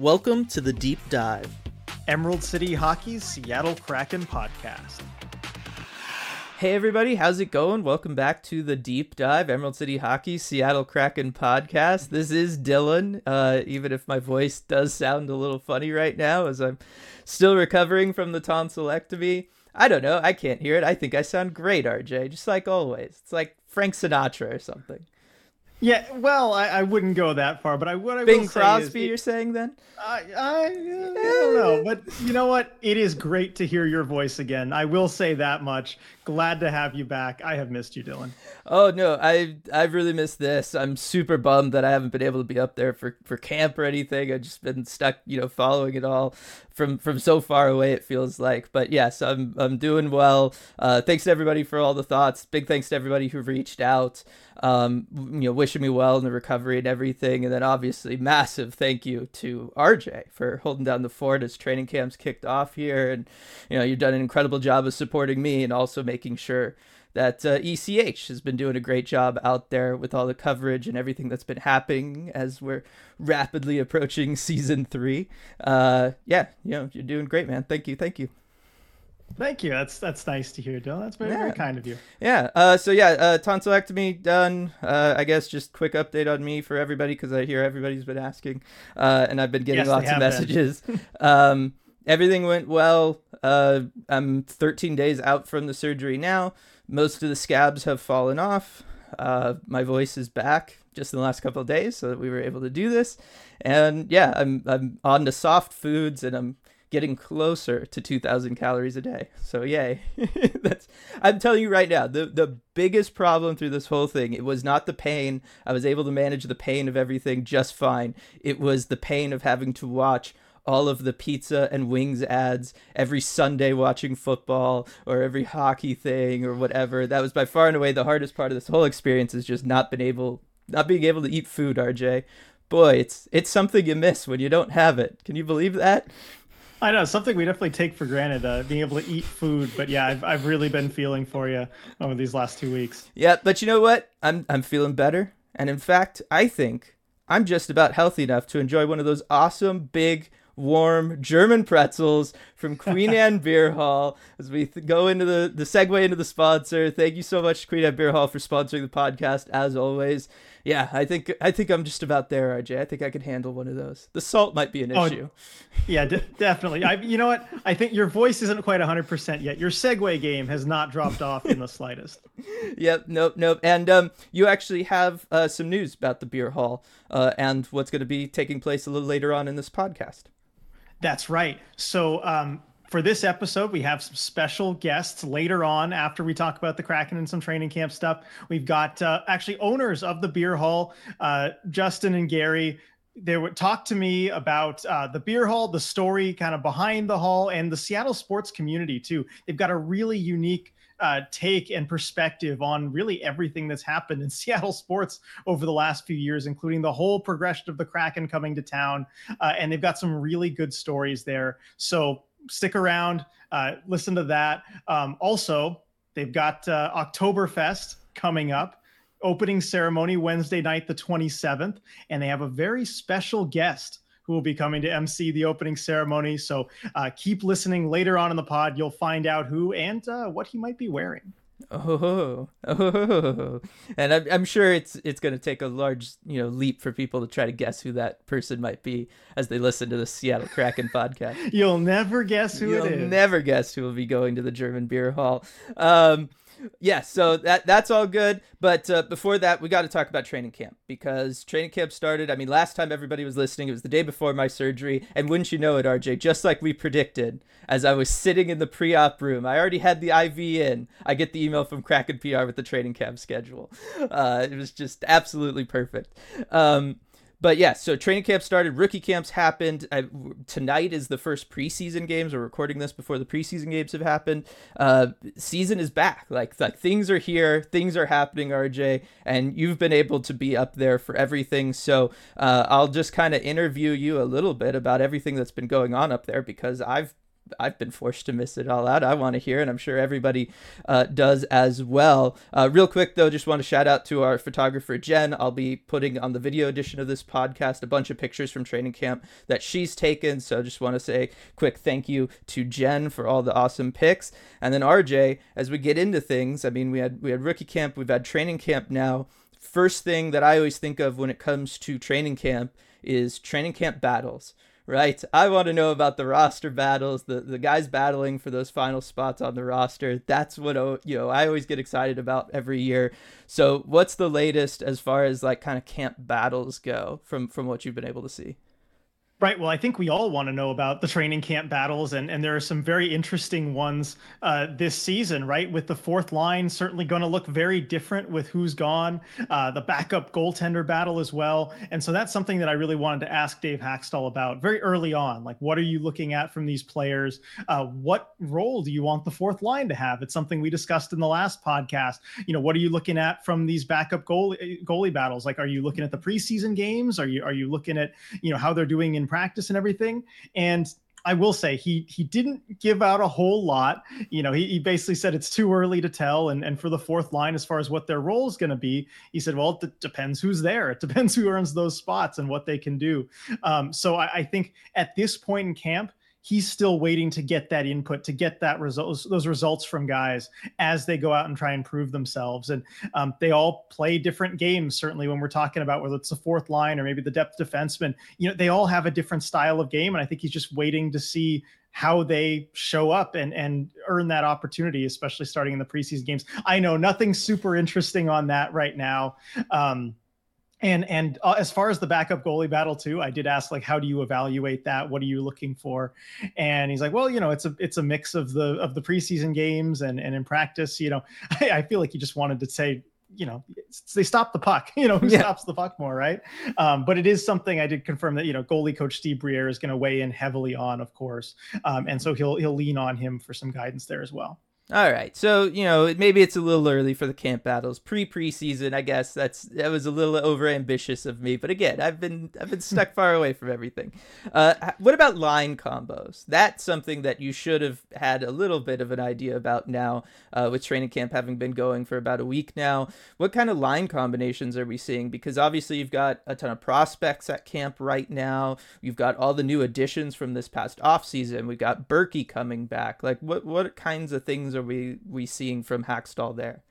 Welcome to the Deep Dive, Emerald City Hockey's Seattle Kraken podcast. Hey everybody, how's it going? Welcome back to the Deep Dive Emerald City Hockey Seattle Kraken podcast. This is Dylan. Uh, even if my voice does sound a little funny right now, as I'm still recovering from the tonsillectomy. I don't know. I can't hear it. I think I sound great, RJ. Just like always. It's like Frank Sinatra or something. Yeah, well, I, I wouldn't go that far, but I would. I Bing will Crosby, say you're saying then? I, I, I don't know, but you know what? It is great to hear your voice again. I will say that much. Glad to have you back. I have missed you, Dylan. Oh no, I I've really missed this. I'm super bummed that I haven't been able to be up there for, for camp or anything. I've just been stuck, you know, following it all from from so far away. It feels like, but yes, I'm I'm doing well. Uh, thanks to everybody for all the thoughts. Big thanks to everybody who reached out. Um, you know, wishing me well in the recovery and everything, and then obviously massive thank you to RJ for holding down the fort as training camps kicked off here, and you know, you've done an incredible job of supporting me and also making sure that uh, ECH has been doing a great job out there with all the coverage and everything that's been happening as we're rapidly approaching season three. Uh, yeah, you know, you're doing great, man. Thank you, thank you. Thank you. That's that's nice to hear, Dylan. That's very, Yeah. very kind of you. Yeah. Uh, so yeah, uh, tonsillectomy done. Uh, I guess just quick update on me for everybody because I hear everybody's been asking, uh, and I've been getting Yes, lots of messages. um, everything went well. Uh, I'm 13 days out from the surgery now. Most of the scabs have fallen off. Uh, my voice is back just in the last couple of days, so that we were able to do this. And yeah, I'm I'm on to soft foods, and I'm getting closer to 2000 calories a day. So yay. That's I'm telling you right now, the the biggest problem through this whole thing, it was not the pain. I was able to manage the pain of everything just fine. It was the pain of having to watch all of the pizza and wings ads every Sunday watching football or every hockey thing or whatever. That was by far and away the hardest part of this whole experience is just not been able not being able to eat food, RJ. Boy, it's it's something you miss when you don't have it. Can you believe that? I know something we definitely take for granted, uh, being able to eat food. But yeah, I've I've really been feeling for you over these last two weeks. Yeah, but you know what? I'm I'm feeling better, and in fact, I think I'm just about healthy enough to enjoy one of those awesome big warm German pretzels from Queen Anne Beer Hall as we th- go into the the segue into the sponsor. Thank you so much Queen Anne Beer Hall for sponsoring the podcast as always. Yeah, I think I think I'm just about there, RJ. I think I could handle one of those. The salt might be an Oh, issue. Yeah, de- definitely. I, you know what? I think your voice isn't quite 100% yet. Your segue game has not dropped off in the slightest. Yep, nope, nope. And um, you actually have uh, some news about the beer hall uh, and what's going to be taking place a little later on in this podcast. That's right. So, um, for this episode, we have some special guests later on after we talk about the Kraken and some training camp stuff. We've got uh, actually owners of the beer hall, uh, Justin and Gary. They would talk to me about uh, the beer hall, the story kind of behind the hall, and the Seattle sports community too. They've got a really unique uh, take and perspective on really everything that's happened in Seattle sports over the last few years, including the whole progression of the Kraken coming to town. Uh, and they've got some really good stories there. So stick around, uh, listen to that. Um, also, they've got uh, Oktoberfest coming up, opening ceremony Wednesday night, the 27th, and they have a very special guest who will be coming to MC the opening ceremony. So uh, keep listening later on in the pod. You'll find out who and uh, what he might be wearing. Oh, oh, and I'm, I'm sure it's it's going to take a large you know leap for people to try to guess who that person might be as they listen to the Seattle Kraken podcast. You'll never guess who it is, You'll never guess who will be going to the German beer hall. Um, yeah, so that that's all good. But uh, before that, we got to talk about training camp because training camp started. I mean, last time everybody was listening, it was the day before my surgery, and wouldn't you know it, RJ? Just like we predicted, as I was sitting in the pre-op room, I already had the IV in. I get the email from Kraken PR with the training camp schedule. Uh, it was just absolutely perfect. Um, but yeah, so training camp started, rookie camps happened. I, tonight is the first preseason games. We're recording this before the preseason games have happened. Uh, season is back. Like like things are here, things are happening, RJ, and you've been able to be up there for everything. So uh, I'll just kind of interview you a little bit about everything that's been going on up there because I've I've been forced to miss it all out. I want to hear, and I'm sure everybody uh, does as well. Uh, real quick though, just want to shout out to our photographer Jen. I'll be putting on the video edition of this podcast a bunch of pictures from training camp that she's taken. So just want to say quick thank you to Jen for all the awesome pics, and then RJ as we get into things. I mean, we had we had rookie camp, we've had training camp now. First thing that I always think of when it comes to training camp is training camp battles right? I want to know about the roster battles, the the guys battling for those final spots on the roster. That's what oh, you know I always get excited about every year. So, what's the latest as far as like kind of camp battles go from from what you've been able to see? Right. Well, I think we all want to know about the training camp battles, and, and there are some very interesting ones uh, this season, right? With the fourth line certainly going to look very different with who's gone, uh, the backup goaltender battle as well. And so that's something that I really wanted to ask Dave Hakstol about very early on. Like, what are you looking at from these players? Uh, what role do you want the fourth line to have? It's something we discussed in the last podcast. You know, what are you looking at from these backup goalie, goalie battles? Like, are you looking at the preseason games? Are you are you looking at you know how they're doing in practice and everything. And I will say he he didn't give out a whole lot. You know, he, he basically said it's too early to tell. And and for the fourth line, as far as what their role is going to be, he said, well, it d- depends who's there. It depends who earns those spots and what they can do. Um, so I, I think at this point in camp, he's still waiting to get that input to get that results those results from guys as they go out and try and prove themselves. And um, they all play different games certainly when we're talking about whether it's the fourth line or maybe the depth defenseman. You know they all have a different style of game and i think he's just waiting to see how they show up and and earn that opportunity especially starting in the preseason games. I know nothing super interesting on that right now. Um, and and uh, as far as the backup goalie battle too, I did ask like, how do you evaluate that? What are you looking for? And he's like, well, you know, it's a it's a mix of the of the preseason games and and in practice, you know, I, I feel like he just wanted to say, you know, they stop the puck. You know, who yeah. stops the puck more, right? Um, but it is something I did confirm that you know goalie coach Steve Briere is going to weigh in heavily on, of course, um, and so he'll he'll lean on him for some guidance there as well. All right, so you know maybe it's a little early for the camp battles pre preseason. I guess that's that was a little over ambitious of me, but again, I've been I've been stuck far away from everything. Uh, what about line combos? That's something that you should have had a little bit of an idea about now, uh, with training camp having been going for about a week now. What kind of line combinations are we seeing? Because obviously you've got a ton of prospects at camp right now. You've got all the new additions from this past off season. We've got Berkey coming back. Like what what kinds of things are are we we seeing from Hakstol there?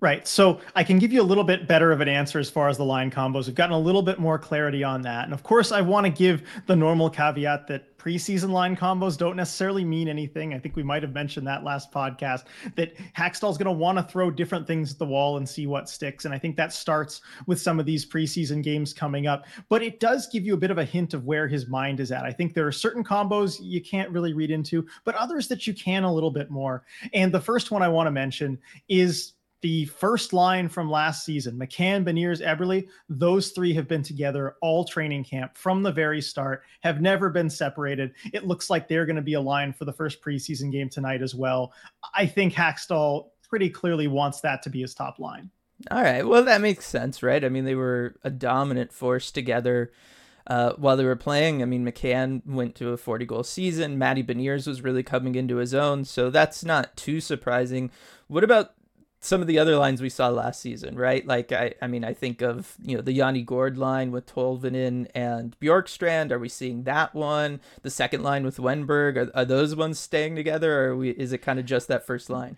Right. So I can give you a little bit better of an answer as far as the line combos. We've gotten a little bit more clarity on that. And of course, I want to give the normal caveat that preseason line combos don't necessarily mean anything. I think we might have mentioned that last podcast that Hakstol's going to want to throw different things at the wall and see what sticks. And I think that starts with some of these preseason games coming up. But it does give you a bit of a hint of where his mind is at. I think there are certain combos you can't really read into, but others that you can a little bit more. And the first one I want to mention is the first line from last season, McCann, Beniers, Eberle, those three have been together all training camp from the very start, have never been separated. It looks like they're going to be a line for the first preseason game tonight as well. I think Hakstol pretty clearly wants that to be his top line. All right. Well, that makes sense, right? I mean, they were a dominant force together. Uh, while they were playing, I mean, McCann went to a 40 goal season. Matty Beniers was really coming into his own, so that's not too surprising. What about some of the other lines we saw last season, right? Like I, I mean, I think of you know the Yanni Gourde line with Tolvanen and Bjorkstrand. Are we seeing that one? The second line with Wenberg. Are, are those ones staying together, or we, is it kind of just that first line?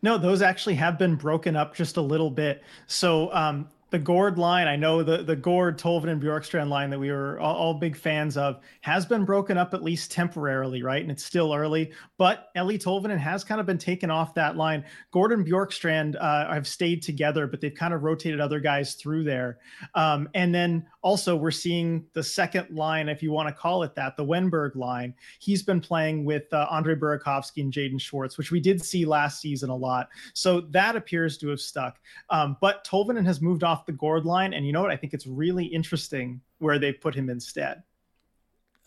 No, those actually have been broken up just a little bit. So um, the Gourde line, I know the the Gourde, Tolvanen, and Bjorkstrand line that we were all, all, big fans of has been broken up at least temporarily, right? And it's still early, but Eeli Tolvanen has kind of been taken off that line. Gourde and Bjorkstrand uh, have stayed together, but they've kind of rotated other guys through there. Um, and then also we're seeing the second line, if you want to call it that, the Wenberg line. He's been playing with uh, Andre Burakovsky and Jaden Schwartz, which we did see last season a lot. So that appears to have stuck. Um, but Tolvanen has moved off the Gourde line. And you know what? I think it's really interesting where they put him instead.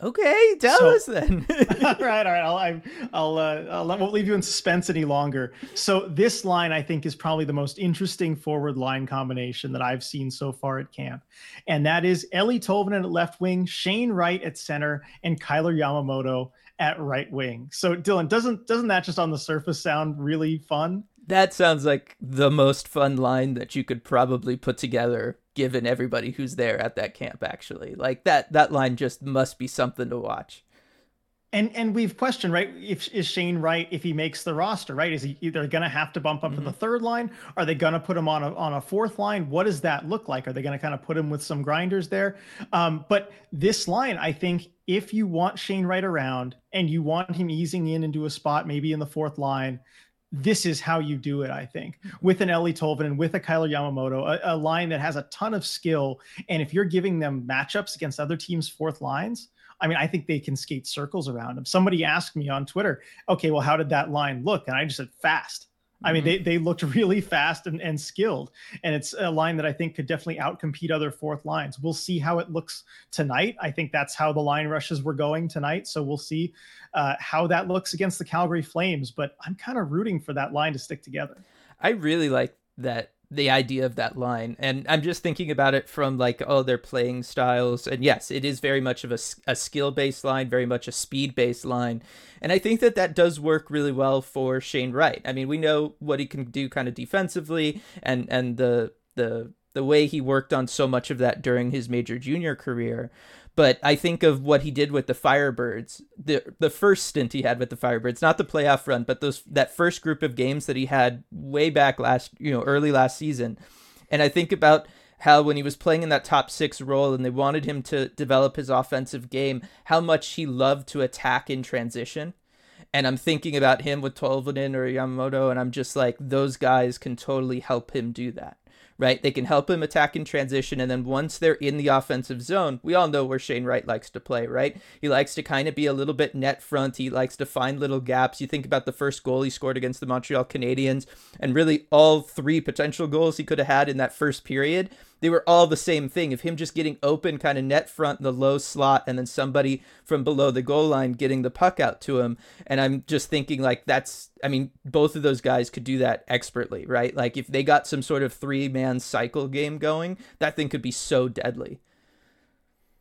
Okay, tell so, us then. all right, all right. I'll, I, I'll, uh, I'll won't leave you in suspense any longer. So this line, I think, is probably the most interesting forward line combination that I've seen so far at camp, and that is Eeli Tolvanen at left wing, Shane Wright at center, and Kailer Yamamoto at right wing. So Dylan, doesn't doesn't that just on the surface sound really fun? That sounds like the most fun line that you could probably put together given everybody who's there at that camp actually. Like that that line just must be something to watch. And and we've questioned right if is Shane Wright if he makes the roster right is he either going to have to bump up mm-hmm. to the mm-hmm. third line are they going to put him on a on a fourth line what does that look like are they going to kind of put him with some grinders there um, but this line I think if you want Shane Wright around and you want him easing in into a spot maybe in the fourth line this is how you do it, I think, with an Eeli Tolvanen, and with a Kailer Yamamoto, a, a, line that has a ton of skill. And if you're giving them matchups against other teams' fourth lines, I mean, I think they can skate circles around them. Somebody asked me on Twitter, okay, well, how did that line look? And I just said fast. I mean, mm-hmm. they, they looked really fast and, and skilled. And it's a line that I think could definitely outcompete other fourth lines. We'll see how it looks tonight. I think that's how the line rushes were going tonight. So we'll see uh, how that looks against the Calgary Flames. But I'm kind of rooting for that line to stick together. I really like that the idea of that line. And i'm just thinking about it from like oh their playing styles. And yes it is very much of a, a skill based line very much a speed based line. And i think that that does work really well for shane wright. I mean we know what he can do kind of defensively and and the the the way he worked on so much of that during his major junior career but I think of what he did with the Firebirds, the the first stint he had with the Firebirds, not the playoff run, but those that first group of games that he had way back last, you know, early last season. And I think about how when he was playing in that top six role and they wanted him to develop his offensive game, how much he loved to attack in transition. And I'm thinking about him with Tolvanen or Yamamoto, and I'm just like, those guys can totally help him do that right? They can help him attack in transition. And then once they're in the offensive zone, we all know where Shane Wright likes to play, right? He likes to kind of be a little bit net front. He likes to find little gaps. You think about the first goal he scored against the Montreal Canadiens, and really all three potential goals he could have had in that first period they were all the same thing. Of him just getting open kind of net front the low slot and then somebody from below the goal line getting the puck out to him and i'm just thinking like that's i mean both of those guys could do that expertly right? Like if they got some sort of three man cycle game going that thing could be so deadly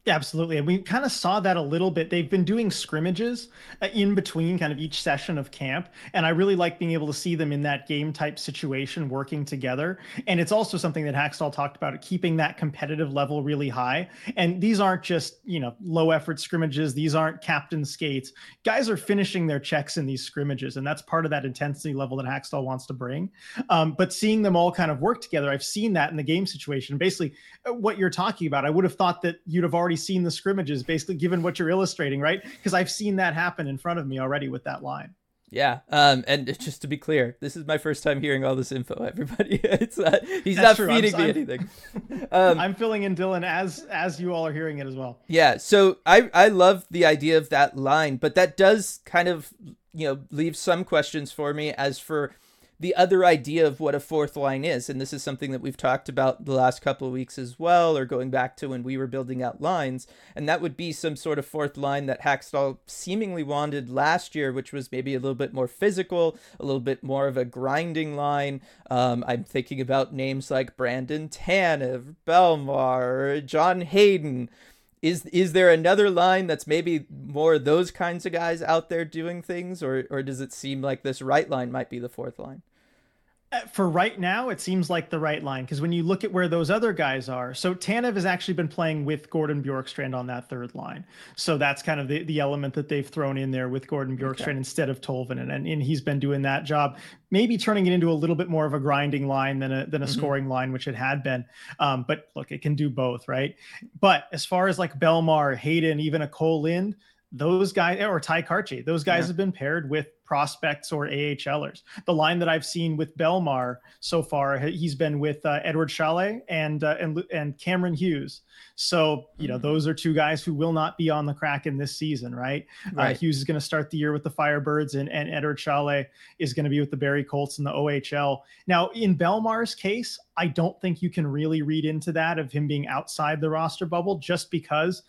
yeah, absolutely. And we kind of saw that a little bit. They've been doing scrimmages uh, in between kind of each session of camp. And I really like being able to see them in that game type situation working together. And it's also something that Hakstol talked about, keeping that competitive level really high. And these aren't just, you know, low effort scrimmages. These aren't captain skates. Guys are finishing their checks in these scrimmages. And that's part of that intensity level that Hakstol wants to bring. Um, but seeing them all kind of work together, I've seen that in the game situation. Basically, uh, what you're talking about, I would have thought that you'd have already already seen the scrimmages, basically, given what you're illustrating, right? Because I've seen that happen in front of me already with that line. Yeah, um, and just to be clear, this is my first time hearing all this info. Everybody, it's uh, he's That's not true. feeding I'm, me I'm, anything. Um, I'm filling in Dylan as as you all are hearing it as well. Yeah, so I I love the idea of that line, but that does kind of you know leave some questions for me as for the other idea of what a fourth line is. And this is something that we've talked about the last couple of weeks as well, or going back to when we were building out lines. And that would be some sort of fourth line that Hakstol seemingly wanted last year, which was maybe a little bit more physical, a little bit more of a grinding line. Um, I'm thinking about names like Brandon Tanev, Bellemare, John Hayden is is there another line that's maybe more those kinds of guys out there doing things or or does it seem like this Wright line might be the fourth line for right now, it seems like the Wright line because when you look at where those other guys are, so Tanev has actually been playing with Gourde and Bjorkstrand on that third line. So that's kind of the, the element that they've thrown in there with Gourde and Bjorkstrand okay. instead of Tolvanen. And, and he's been doing that job, maybe turning it into a little bit more of a grinding line than a, than a mm-hmm. scoring line, which it had been. Um, but look, it can do both, right? But as far as like Bellemare, Hayden, even a Cole Lind, those guys or Tye Kartye, those guys yeah. have been paired with prospects or AHLers. The line that I've seen with Bellemare so far, he's been with uh, Eduard Šalé and uh, and and Cameron Hughes. So you know mm. those are two guys who will not be on the Kraken this season, right? Uh, right. Uh, Hughes is going to start the year with the Firebirds, and and Eduard Šalé is going to be with the Barrie Colts in the OHL. Now in Bellemare's case, I don't think you can really read into that of him being outside the roster bubble just because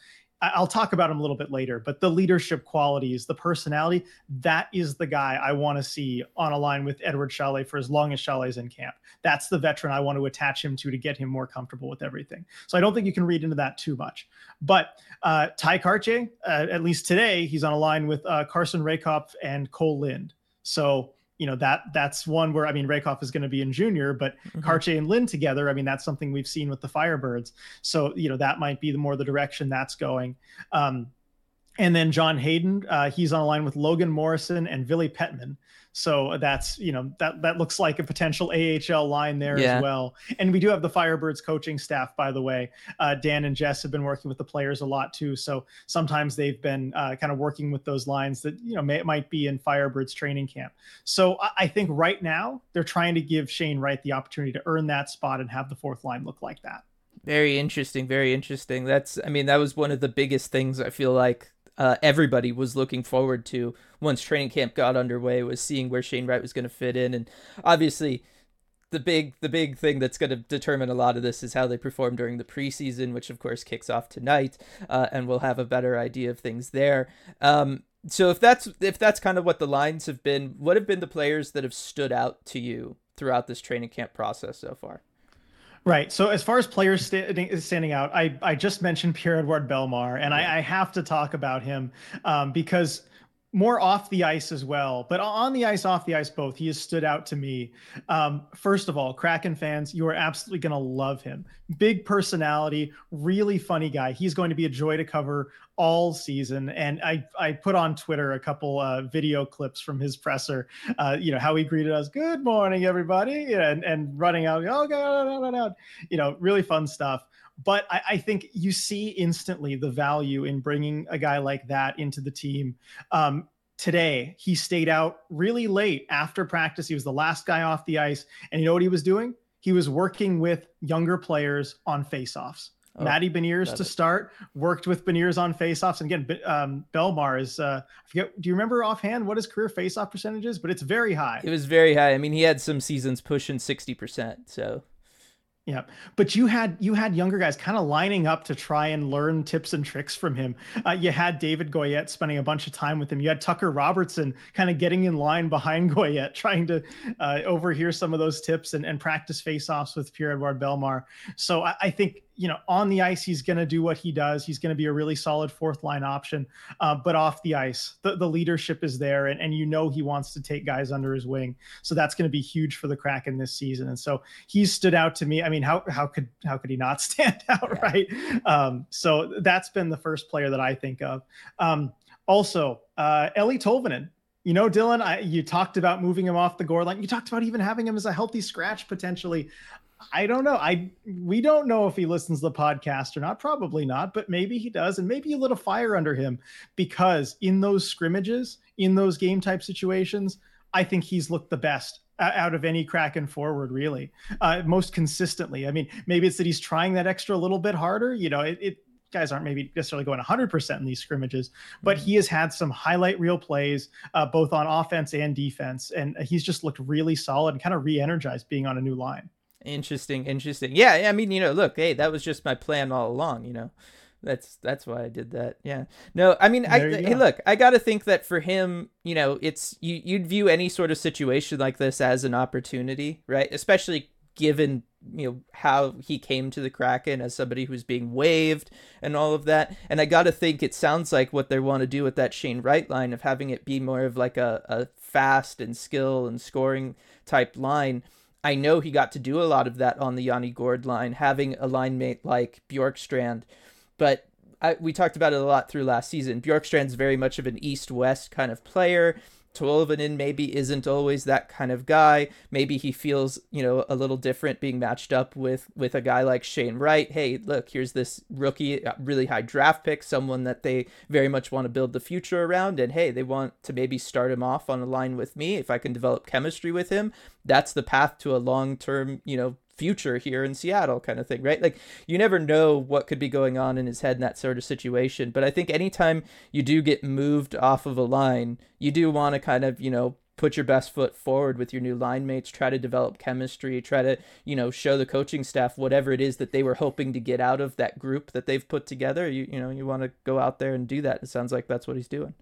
I'll talk about him a little bit later, but the leadership qualities, the personality, that is the guy I want to see on a line with Eduard Šalé for as long as Šalé's in camp. That's the veteran I want to attach him to to get him more comfortable with everything. So I don't think you can read into that too much. But uh, Tye Kartye, uh, at least today, he's on a line with uh, Carson Rehkopf and Cole Lind. So you know that that's one where I mean Rehkopf is going to be in junior, but mm-hmm. Kartye and Lind together, I mean that's something we've seen with the Firebirds. So you know that might be the more the direction that's going. Um, and then John Hayden, uh, he's on a line with Logan Morrison and Ville Petman. So that's you know that that looks like a potential AHL line there yeah. as well. And we do have the Firebirds coaching staff, by the way. Uh, Dan and Jess have been working with the players a lot too. So sometimes they've been uh, kind of working with those lines that you know may, might be in Firebirds training camp. So I, I think right now they're trying to give Shane Wright the opportunity to earn that spot and have the fourth line look like that. Very interesting. Very interesting. That's I mean that was one of the biggest things I feel like uh, everybody was looking forward to once training camp got underway was seeing where Shane Wright was going to fit in, and obviously the big the big thing that's going to determine a lot of this is how they perform during the preseason, which of course kicks off tonight, uh, and we'll have a better idea of things there. Um, so if that's if that's kind of what the lines have been, what have been the players that have stood out to you throughout this training camp process so far? Right. So as far as players st- standing out, I, I just mentioned Pierre Edouard Bellemare, and I, I, have to talk about him um, because more off the ice as well, but on the ice, off the ice, both. He has stood out to me. Um, first of all, Kraken fans, you are absolutely going to love him. Big personality, really funny guy. He's going to be a joy to cover all season. And I, I put on Twitter a couple uh, video clips from his presser. Uh, you know how he greeted us, "Good morning, everybody," and and running out, "Oh God, you know, really fun stuff but I, I, think you see instantly the value in bringing a guy like that into the team. Um, today, he stayed out really late after practice. He was the last guy off the ice, and you know what he was doing? He was working with younger players on faceoffs. Oh, Matty Beniers to start worked with Beniers on faceoffs, and again, um, Bellemare is. Uh, I forget. Do you remember offhand what his career faceoff percentage is? But it's very high. It was very high. I mean, he had some seasons pushing sixty percent. So yeah, but you had you had younger guys kind of lining up to try and learn tips and tricks from him. Uh, you had David Goyette spending a bunch of time with him. You had Tucker Robertson kind of getting in line behind Goyette, trying to uh, overhear some of those tips and, and practice face-offs with Pierre Edouard Bellemare. So I, I think you know, on the ice, he's going to do what he does. He's going to be a really solid fourth line option. Uh, but off the ice, the, the leadership is there, and, and you know he wants to take guys under his wing. So that's going to be huge for the Kraken this season. And so he's stood out to me. I mean, how how could how could he not stand out, yeah. right? Um, so that's been the first player that I think of. Um, also, uh, Eeli Tolvanen, you know, Dylan, I, you talked about moving him off the Gourde line. You talked about even having him as a healthy scratch potentially. I don't know. I we don't know if he listens to the podcast or not. Probably not, but maybe he does, and maybe you lit a fire under him because in those scrimmages, in those game type situations, I think he's looked the best out of any Kraken forward, really, uh, most consistently. I mean, maybe it's that he's trying that extra little bit harder. You know, it, it guys aren't maybe necessarily going 100% in these scrimmages, but he has had some highlight reel plays, uh, both on offense and defense. And he's just looked really solid and kind of re energized being on a new line. Interesting, interesting. Yeah, I mean, you know, look, hey, that was just my plan all along, you know. That's that's why I did that. Yeah. No, I mean, I hey, look, I got to think that for him, you know, it's you you'd view any sort of situation like this as an opportunity, right? Especially given you know how he came to the Kraken as somebody who's being waived and all of that. And I got to think it sounds like what they want to do with that Shane Wright line of having it be more of like a, a fast and skill and scoring type line I know he got to do a lot of that on the Yanni Gourde line, having a line mate like Bjorkstrand. But I, we talked about it a lot through last season. Bjorkstrand's very much of an east west kind of player. Tolvanen maybe isn't always that kind of guy. Maybe he feels, you know, a little different being matched up with with a guy like Shane Wright. Hey, look, here's this rookie, really high draft pick, someone that they very much want to build the future around. And hey, they want to maybe start him off on a line with me. If I can develop chemistry with him, that's the path to a long term, you know, future here in Seattle kind of thing, right? Like you never know what could be going on in his head in that sort of situation. But I think anytime you do get moved off of a line, you do want to kind of, you know, put your best foot forward with your new line mates, try to develop chemistry, try to, you know, show the coaching staff whatever it is that they were hoping to get out of that group that they've put together. You you know, you want to go out there and do that. It sounds like that's what he's doing.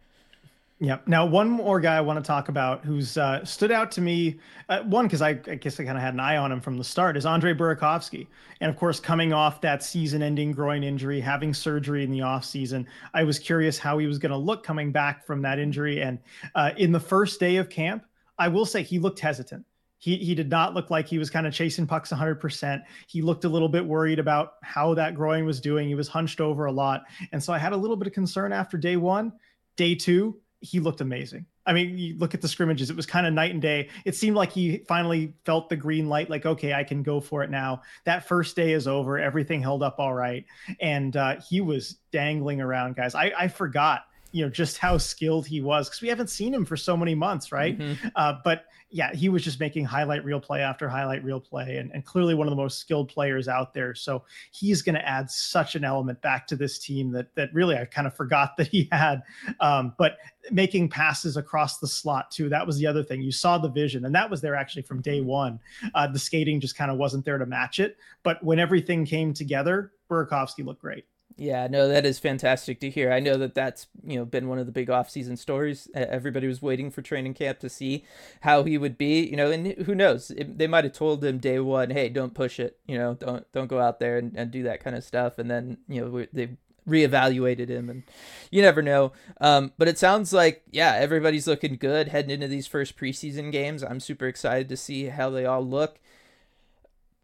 Yeah. Now, one more guy I want to talk about who's uh, stood out to me, uh, one, because I, I, guess I kind of had an eye on him from the start, is Andre Burakovsky. And of course, coming off that season ending groin injury, having surgery in the offseason, I was curious how he was going to look coming back from that injury. And uh, in the first day of camp, I will say he looked hesitant. He, he did not look like he was kind of chasing pucks 100%. He looked a little bit worried about how that groin was doing. He was hunched over a lot. And so I had a little bit of concern after day one. Day two, he looked amazing. I mean, you look at the scrimmages, it was kind of night and day. It seemed like he finally felt the green light, like, okay, I can go for it now. That first day is over. Everything held up all right. And uh, he was dangling around, guys. I, I forgot you know just how skilled he was because we haven't seen him for so many months right mm-hmm. uh, but yeah, he was just making highlight reel play after highlight reel play and, and clearly one of the most skilled players out there. So he's going to add such an element back to this team that that really I kind of forgot that he had. Um, but making passes across the slot too, that was the other thing. You saw the vision, and that was there actually from day one. Uh, the skating just kind of wasn't there to match it. But when everything came together, Burakovsky looked great. Yeah, no, that is fantastic to hear. I know that that's you know been one of the big off-season stories. Everybody was waiting for training camp to see how he would be. You know, and who knows? It, they might have told him day one, "Hey, don't push it. You know, don't don't go out there and, and do that kind of stuff." And then you know they reevaluated him, and you never know. Um, but it sounds like yeah, everybody's looking good heading into these first preseason games. I'm super excited to see how they all look.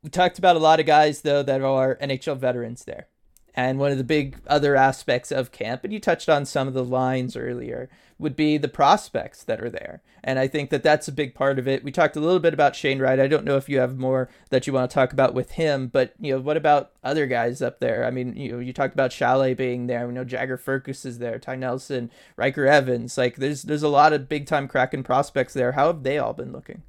We talked about a lot of guys though that are NHL veterans there and one of the big other aspects of camp, and you touched on some of the lines earlier, would be the prospects that are there. And I think that that's a big part of it. We talked a little bit about Shane Wright. I don't know if you have more that you want to talk about with him, but you know, what about other guys up there? I mean, you know, you talked about Šalé being there. We know Jagger Firkus is there, Ty Nelson, Ryker Evans. Like there's there's a lot of big time Kraken prospects there. How have they all been looking?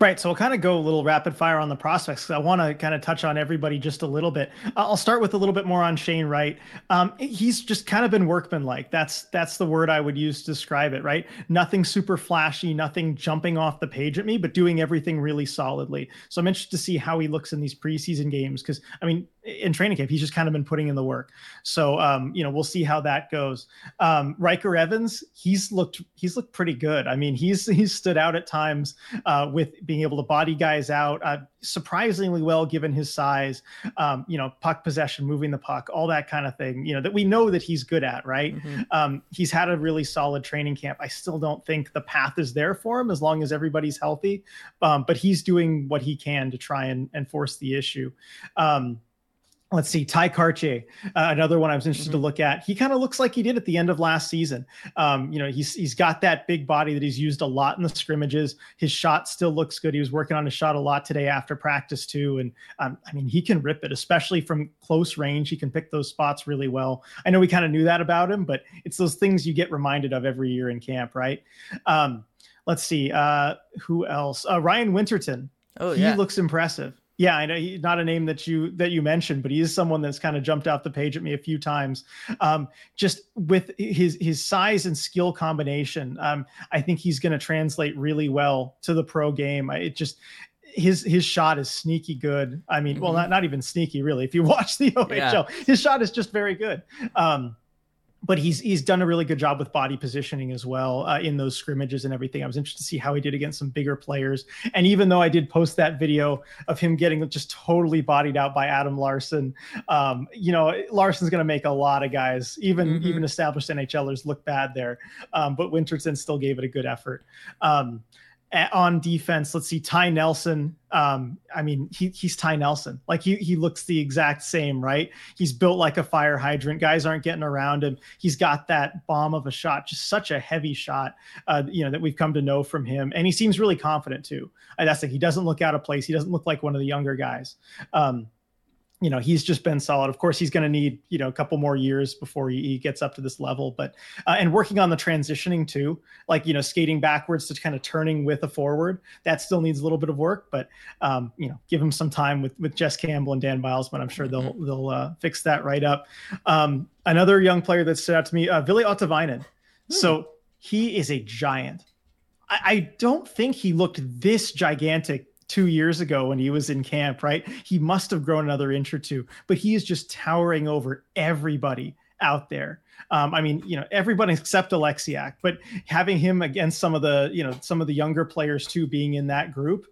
Right. So we'll kind of go a little rapid fire on the prospects. I want to kind of touch on everybody just a little bit. I'll start with a little bit more on Shane Wright. Um, he's just kind of been workmanlike. That's that's the word I would use to describe it. Right. Nothing super flashy, nothing jumping off the page at me, but doing everything really solidly. So I'm interested to see how he looks in these preseason games because I mean, in training camp, he's just kind of been putting in the work. So um, you know, we'll see how that goes. Um, Ryker Evans, he's looked he's looked pretty good. I mean, he's he's stood out at times uh, with being able to body guys out uh, surprisingly well given his size. Um, you know, puck possession, moving the puck, all that kind of thing. You know that we know that he's good at. Right. Mm-hmm. Um, he's had a really solid training camp. I still don't think the path is there for him as long as everybody's healthy. Um, but he's doing what he can to try and, and force the issue. Um, let's see, Ty Kartye, uh, another one I was interested mm-hmm. to look at. He kind of looks like he did at the end of last season. Um, you know, he's he's got that big body that he's used a lot in the scrimmages. His shot still looks good. He was working on his shot a lot today after practice too, and um, I mean, he can rip it, especially from close range. He can pick those spots really well. I know we kind of knew that about him, but it's those things you get reminded of every year in camp, right? Um, let's see, uh, who else? Uh, Ryan Winterton. Oh, yeah. He looks impressive. Yeah, I know he's not a name that you that you mentioned, but he is someone that's kind of jumped off the page at me a few times. Um, just with his his size and skill combination, um, I think he's going to translate really well to the pro game. It just his his shot is sneaky good. I mean, mm-hmm. well, not not even sneaky really. If you watch the OHL, yeah. his shot is just very good. Um, but he's he's done a really good job with body positioning as well uh, in those scrimmages and everything. I was interested to see how he did against some bigger players. And even though I did post that video of him getting just totally bodied out by Adam Larsson, um, you know Larsson's going to make a lot of guys, even mm-hmm. even established NHLers, look bad there. Um, but Winterton still gave it a good effort. Um, on defense, let's see, Ty Nelson. Um, I mean, he, he's Ty Nelson. Like he he looks the exact same, right? He's built like a fire hydrant. Guys aren't getting around him. He's got that bomb of a shot, just such a heavy shot, uh, you know, that we've come to know from him. And he seems really confident too. And that's like he doesn't look out of place. He doesn't look like one of the younger guys. Um, you know he's just been solid of course he's going to need you know a couple more years before he, he gets up to this level but uh, and working on the transitioning too like you know skating backwards to kind of turning with a forward that still needs a little bit of work but um, you know give him some time with with jess campbell and dan but i'm sure they'll mm-hmm. they'll uh, fix that right up um, another young player that stood out to me uh, ville ottavainen hmm. so he is a giant I, I don't think he looked this gigantic two years ago when he was in camp, right? He must have grown another inch or two, but he is just towering over everybody out there. Um, I mean, you know, everybody except Oleksiak, but having him against some of the, you know, some of the younger players too being in that group,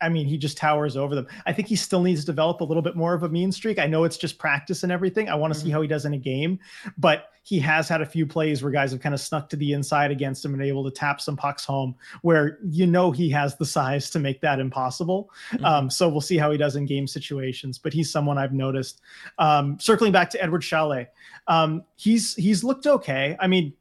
I mean, he just towers over them. I think he still needs to develop a little bit more of a mean streak. I know it's just practice and everything. I want to mm-hmm. see how he does in a game, but he has had a few plays where guys have kind of snuck to the inside against him and able to tap some pucks home where you know he has the size to make that impossible. Mm-hmm. Um, so we'll see how he does in game situations, but he's someone I've noticed. Um, circling back to Eduard Šalé, um, he's he's looked okay. I mean,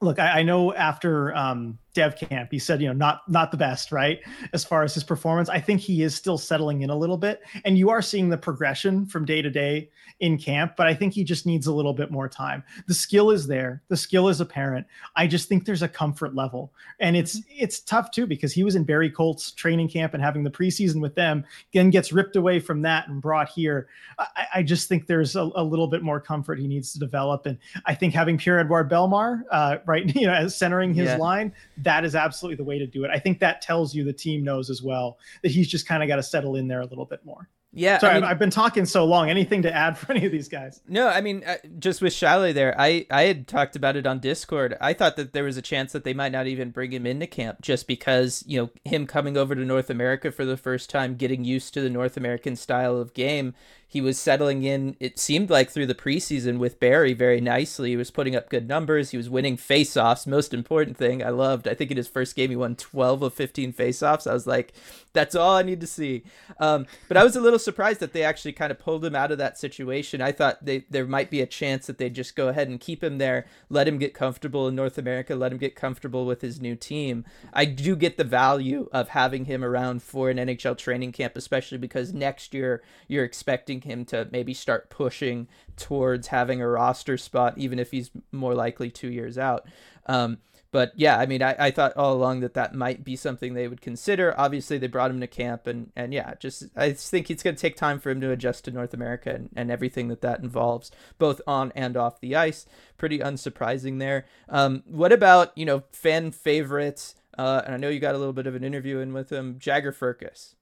look, I, I know after um, dev camp. He said you know not not the best right? As far as his performance i think he is still settling in a little bit. And you are seeing the progression from day to day in camp but i think he just needs a little bit more time. The skill is there. The skill is apparent. I just think there's a comfort level. And it's mm-hmm. it's tough too because he was in barrie colt's training camp and having the preseason with them then gets ripped away from that and brought here. I, I just think there's a, a, little bit more comfort he needs to develop. And i think having pierre-edouard bellemare uh, right you know as centering his yeah. line that is absolutely the way to do it. I think that tells you the team knows as well that he's just kind of got to settle in there a little bit more. Yeah, sorry, I mean, I've been talking so long. Anything to add for any of these guys? No, I mean, uh, just with Šalé there, I I had talked about it on Discord. I thought that there was a chance that they might not even bring him into camp just because you know him coming over to North America for the first time, getting used to the North American style of game, he was settling in, it seemed like through the preseason with Barrie very nicely. He was putting up good numbers. He was winning faceoffs. Most important thing I loved. I think in his first game, he won 12 of 15 faceoffs. I was like, that's all I need to see. Um, but I was a little surprised that they actually kind of pulled him out of that situation. I thought they, there might be a chance that they'd just go ahead and keep him there, let him get comfortable in North America, let him get comfortable with his new team. I do get the value of having him around for an NHL training camp, especially because next year you're expecting him to maybe start pushing towards having a roster spot, even if he's more likely two years out. Um, but yeah, I mean, I, I thought all along that that might be something they would consider. Obviously, they brought him to camp, and, and yeah, just I think it's going to take time for him to adjust to North America and, and everything that that involves, both on and off the ice. Pretty unsurprising there. Um, what about you know fan favorites? Uh, and I know you got a little bit of an interview in with him, Jagger Firkus.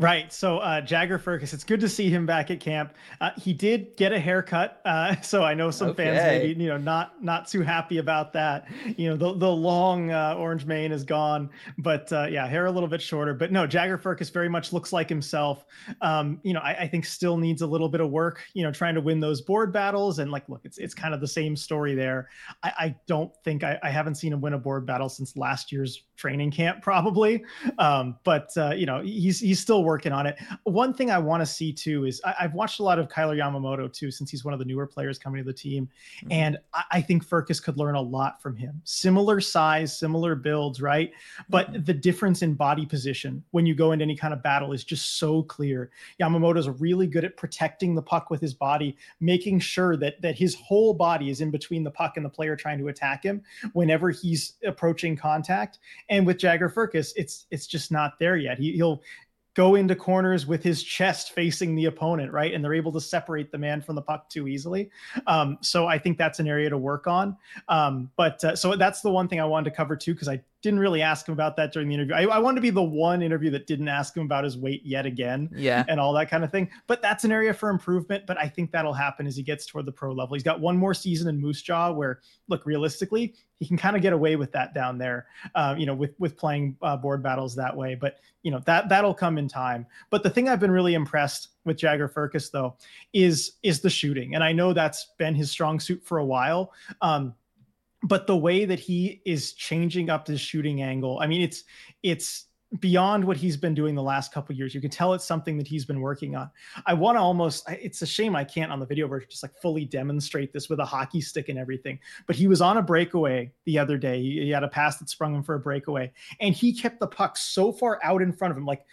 Right. So uh, Jagger Firkus, it's good to see him back at camp. Uh, he did get a haircut, uh, so I know some okay. fans maybe you know not not too happy about that. You know the the long uh, orange mane is gone, but uh, yeah, hair a little bit shorter. But no, Jagger Firkus very much looks like himself. Um, you know, I, I, think still needs a little bit of work. You know, trying to win those board battles and like, look, it's it's kind of the same story there. I, I don't think I, I haven't seen him win a board battle since last year's training camp, probably. Um, but uh, you know, he's he's still working on it. One thing I want to see too is I, have watched a lot of Kailer Yamamoto too, since he's one of the newer players coming to the team, mm-hmm. and I, I, think Firkus could learn a lot from him. Similar size, similar builds, right? But mm-hmm. the difference in body position when you go into any kind of battle is just so clear. Yamamoto's really good at protecting the puck with his body, making sure that that his whole body is in between the puck and the player trying to attack him whenever he's approaching contact and with Jagger Firkus, it's it's just not there yet. He, he'll go into corners with his chest facing the opponent, right? And they're able to separate the man from the puck too easily. Um, so I think that's an area to work on. Um, but uh, so that's the one thing I wanted to cover too, because I didn't really ask him about that during the interview. I, I wanted to be the one interview that didn't ask him about his weight yet again, yeah, and all that kind of thing. But that's an area for improvement. But I think that'll happen as he gets toward the pro level. He's got one more season in Moose Jaw, where look realistically, he can kind of get away with that down there, uh, you know, with with playing uh, board battles that way. But you know that that'll come in time. But the thing I've been really impressed with Jagger Firkus though is is the shooting, and I know that's been his strong suit for a while. Um, but the way that he is changing up his shooting angle, I mean, it's it's beyond what he's been doing the last couple years. You can tell it's something that he's been working on. I want to almost it's a shame I can't on the video version just like fully demonstrate this with a hockey stick and everything. But he was on a breakaway the other day. He, he had a pass that sprung him for a breakaway and he kept the puck so far out in front of him like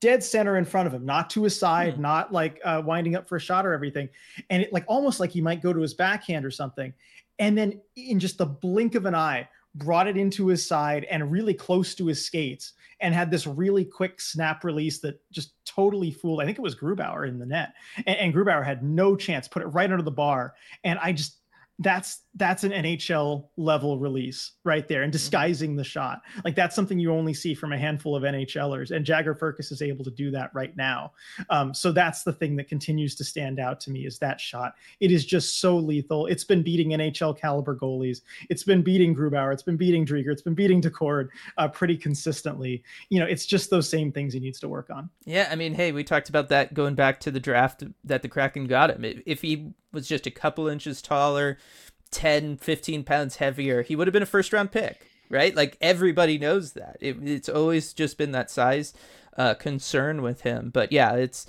dead center in front of him, not to his side, mm. not like uh, winding up for a shot or everything. And it like almost like he might go to his backhand or something and then in just the blink of an eye brought it into his side and really close to his skates and had this really quick snap release that just totally fooled. I think it was Grubauer in the net, and, and Grubauer had no chance. Put it right under the bar, and I just that's that's an NHL level release right there and mm-hmm. disguising mm-hmm. the shot. Like that's something you only see from a handful of NHLers, and Jagger Firkus is able to do that right now. Um, so that's the thing that continues to stand out to me is that shot. It is just so lethal. It's been beating NHL caliber goalies. It's been beating Grubauer. It's been beating Driedger. It's been beating Daccord uh, pretty consistently. You know, it's just those same things he needs to work on. Yeah, I mean, hey, we talked about that going back to the draft that the Kraken got him. If he was just a couple inches taller, 10, 15 pounds heavier, he would have been a first round pick, right? Like everybody knows that. It, it's always just been that size uh, concern with him. But yeah, it's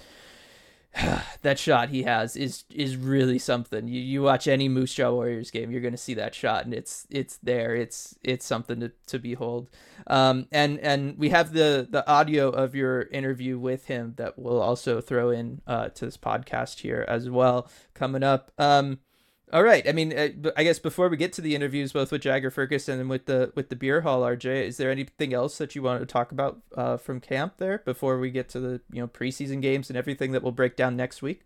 that shot he has is is really something. You you watch any Moose Jaw Warriors game, you're gonna see that shot, and it's it's there. It's it's something to, to behold. Um, and and we have the the audio of your interview with him that we'll also throw in uh, to this podcast here as well coming up. Um, all right. I mean, uh, I guess before we get to the interviews, both with Jagger Firkus and with the with the beer hall, RJ, is there anything else that you want to talk about uh, from camp there before we get to the you know preseason games and everything that we'll break down next week?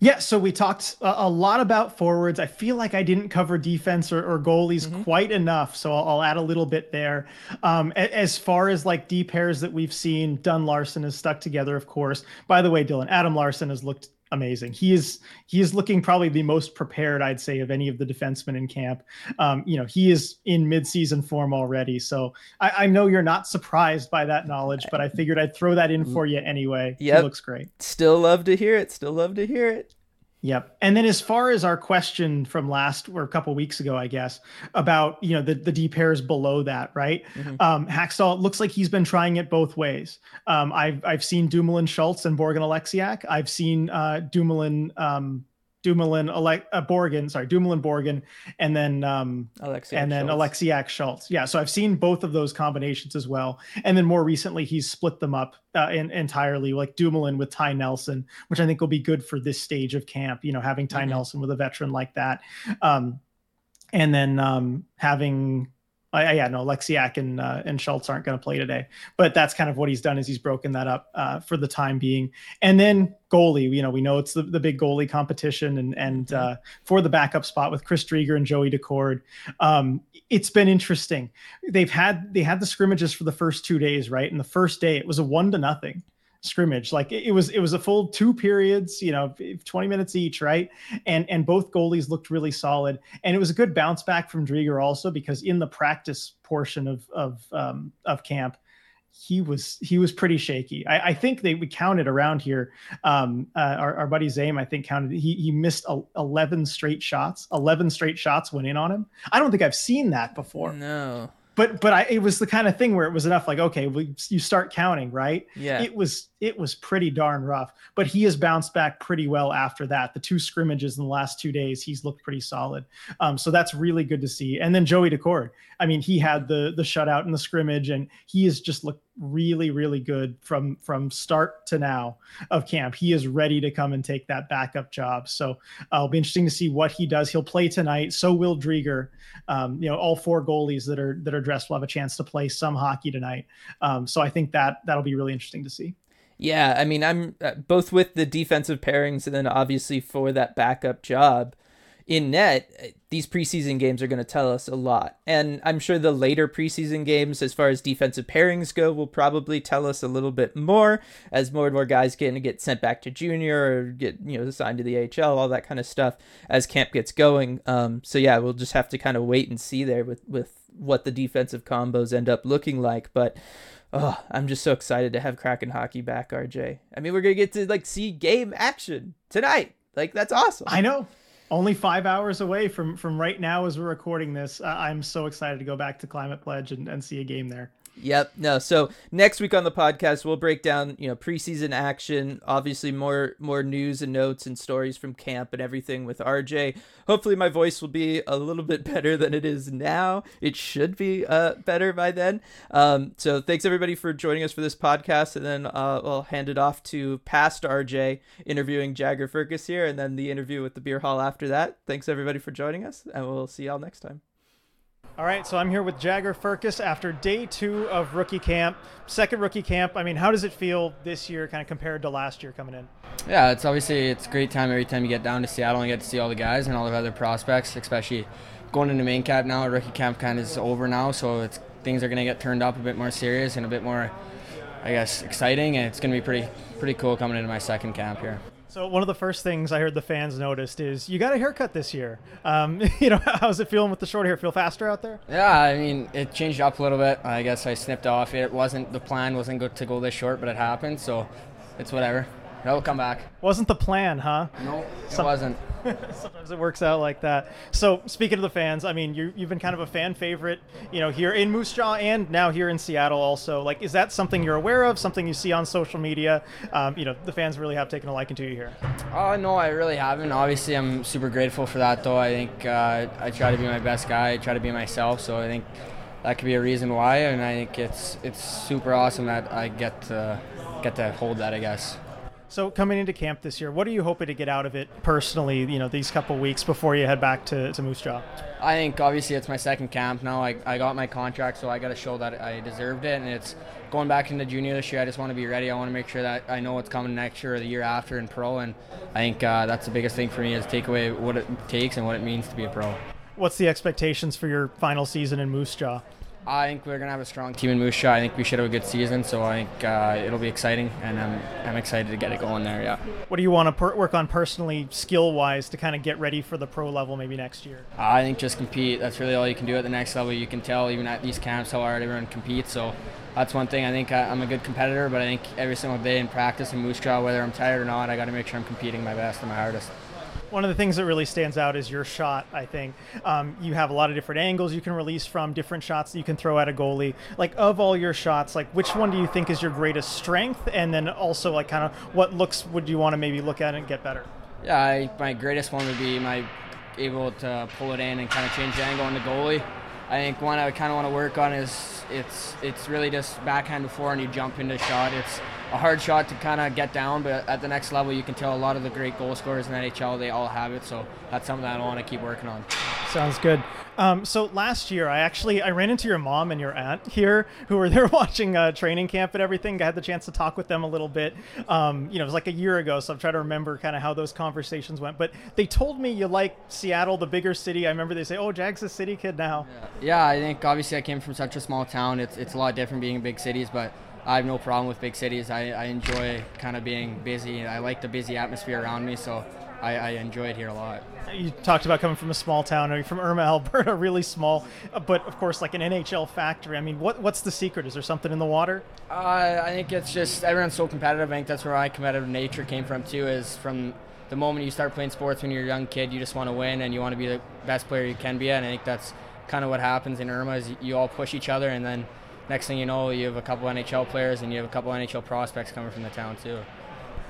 Yeah, so we talked a, lot about forwards. I feel like I didn't cover defense or, or goalies mm-hmm. quite enough, so I'll, I'll, add a little bit there. Um, as far as like D pairs that we've seen, Dunn Larsson has stuck together, of course. By the way, Dylan, Adam Larsson has looked amazing. He is he is looking probably the most prepared, I'd say, of any of the defensemen in camp. Um, you know, he is in midseason form already. So I, I, know you're not surprised by that knowledge, but I figured I'd throw that in for you anyway. Yeah, looks great. Still love to hear it. Still love to hear it. Yep. And then as far as our question from last or a couple weeks ago, I guess, about you know the the D pairs below that, right? Mm-hmm. Um, Hakstol looks like he's been trying it both ways. Um, I've I've seen Dumoulin Schultz and Borgen Oleksiak. I've seen uh, Dumoulin um, Dumoulin, Ale- uh, Borgen, sorry, Dumoulin Borgen, and then um, Oleksiak and then Schultz. Oleksiak Schultz. Yeah, so I've seen both of those combinations as well. And then more recently, he's split them up uh, in, entirely, like Dumoulin with Ty Nelson, which I think will be good for this stage of camp. You know, having Ty mm-hmm. Nelson with a veteran like that, um, and then um, having uh, yeah, no, Oleksiak and uh, and Schultz aren't going to play today, but that's kind of what he's done is he's broken that up uh, for the time being. And then goalie, you know, we know it's the, the big goalie competition, and and mm-hmm. uh, for the backup spot with Chris Driedger and Joey Daccord, um, it's been interesting. They've had they had the scrimmages for the first two days, right? And the first day it was a one to nothing scrimmage. Like it, was it was a full two periods, you know, 20 minutes each, right? And and both goalies looked really solid. And it was a good bounce back from Driedger also because in the practice portion of of um, of camp, he was he was pretty shaky. I, I think they we counted around here. Um, uh, our, our buddy Zame, I think counted he he missed a, eleven straight shots. Eleven straight shots went in on him. I don't think I've seen that before. No but but I it was the kind of thing where it was enough like okay we, you start counting right? Yeah. It was it was pretty darn rough but he has bounced back pretty well after that. The two scrimmages in the last two days he's looked pretty solid. Um, so that's really good to see. And then Joey Daccord I mean he had the the shutout in the scrimmage and he has just looked really really good from from start to now of camp. He is ready to come and take that backup job. So uh, it'll be interesting to see what he does. He'll play tonight. So will Driedger um, you know all four goalies that are that are dressed will have a chance to play some hockey tonight. Um, so I think that that'll be really interesting to see. Yeah I mean I'm uh, both with the defensive pairings and then obviously for that backup job in net, these preseason games are going to tell us a lot. And I'm sure the later preseason games, as far as defensive pairings go, will probably tell us a little bit more as more and more guys get get sent back to junior or get, you know, assigned to the AHL, all that kind of stuff as camp gets going. Um, so yeah, we'll just have to kind of wait and see there with, with what the defensive combos end up looking like. But oh, I'm just so excited to have Kraken hockey back, RJ. I mean, we're going to get to like see game action tonight. Like that's awesome. I know only five hours away from from right now as we're recording this. I'm so excited to go back to Climate Pledge and, and see a game there. Yep. No. So next week on the podcast, we'll break down, you know, preseason action, obviously more more news and notes and stories from camp and everything with RJ. Hopefully my voice will be a little bit better than it is now. It should be uh better by then. Um so thanks everybody for joining us for this podcast and then uh I'll hand it off to past RJ interviewing Jagger Firkus here and then the interview with the beer hall after that. Thanks everybody for joining us and we'll see y'all next time. All right, so I'm here with Jagger Firkus after day two of rookie camp, second rookie camp. I mean, how does it feel this year, kind of compared to last year coming in? Yeah, it's obviously it's a great time every time you get down to Seattle and get to see all the guys and all the other prospects, especially going into main camp now. Rookie camp kind of is over now, so it's things are going to get turned up a bit more serious and a bit more, I guess, exciting. And it's going to be pretty pretty cool coming into my second camp here. So one of the first things I heard the fans noticed is you got a haircut this year. Um, you know, how's it feeling with the short hair? Feel faster out there? Yeah, I mean, it changed up a little bit. I guess I snipped off. It wasn't the plan wasn't good to go this short, but it happened. So it's whatever. It'll come back. Wasn't the plan, huh? No, it Some- wasn't. Sometimes it works out like that. So speaking of the fans, I mean, you, you've been kind of a fan favorite, you know, here in Moose Jaw and now here in Seattle also. Like, is that something you're aware of? Something you see on social media? Um, you know, the fans really have taken a liking to you here. Oh no, I really haven't. Obviously, I'm super grateful for that. Though I think uh, I try to be my best guy. I try to be myself. So I think that could be a reason why. And I think it's it's super awesome that I get to get to hold that. I guess. So coming into camp this year, what are you hoping to get out of it personally? You know, these couple weeks before you head back to, to Moose Jaw. I think obviously it's my second camp now. I, I got my contract, so I got to show that I deserved it. And it's going back into junior this year. I just want to be ready. I want to make sure that I know what's coming next year or the year after in pro. And I think uh, that's the biggest thing for me is take away what it takes and what it means to be a pro. What's the expectations for your final season in Moose Jaw? I think we're gonna have a strong team in Moose Jaw. I think we should have a good season, so I think uh, it'll be exciting, and I'm, I'm excited to get it going there. Yeah. What do you want to per- work on personally, skill wise, to kind of get ready for the pro level maybe next year? I think just compete. That's really all you can do at the next level. You can tell even at these camps how hard everyone competes. So that's one thing. I think I'm a good competitor, but I think every single day in practice in Moose Jaw, whether I'm tired or not, I got to make sure I'm competing my best and my hardest one of the things that really stands out is your shot. I think um, you have a lot of different angles you can release from, different shots that you can throw at a goalie. Like of all your shots, like which one do you think is your greatest strength, and then also like kind of what looks would you want to maybe look at and get better? Yeah, I, my greatest one would be my able to pull it in and kind of change the angle on the goalie. I think one I kind of want to work on is it's it's really just backhand before and you jump into shot. It's a hard shot to kind of get down, but at the next level, you can tell a lot of the great goal scorers in the NHL, they all have it. So that's something that I want to keep working on. Sounds good. Um, so last year, I actually I ran into your mom and your aunt here, who were there watching uh, training camp and everything. I had the chance to talk with them a little bit. Um, you know, it was like a year ago, so I'm trying to remember kind of how those conversations went. But they told me you like Seattle, the bigger city. I remember they say, "Oh, Jag's a city kid now." Yeah. yeah, I think obviously I came from such a small town. It's it's a lot different being in big cities, but I have no problem with big cities. I, I enjoy kind of being busy. I like the busy atmosphere around me, so I, I enjoy it here a lot. You talked about coming from a small town. Are you from Irma, Alberta? Really small, but of course, like an NHL factory. I mean, what what's the secret? Is there something in the water? Uh, I think it's just everyone's so competitive. I think that's where my competitive nature came from too. Is from the moment you start playing sports when you're a young kid, you just want to win and you want to be the best player you can be. And I think that's kind of what happens in Irma. Is you all push each other, and then next thing you know, you have a couple NHL players and you have a couple NHL prospects coming from the town too.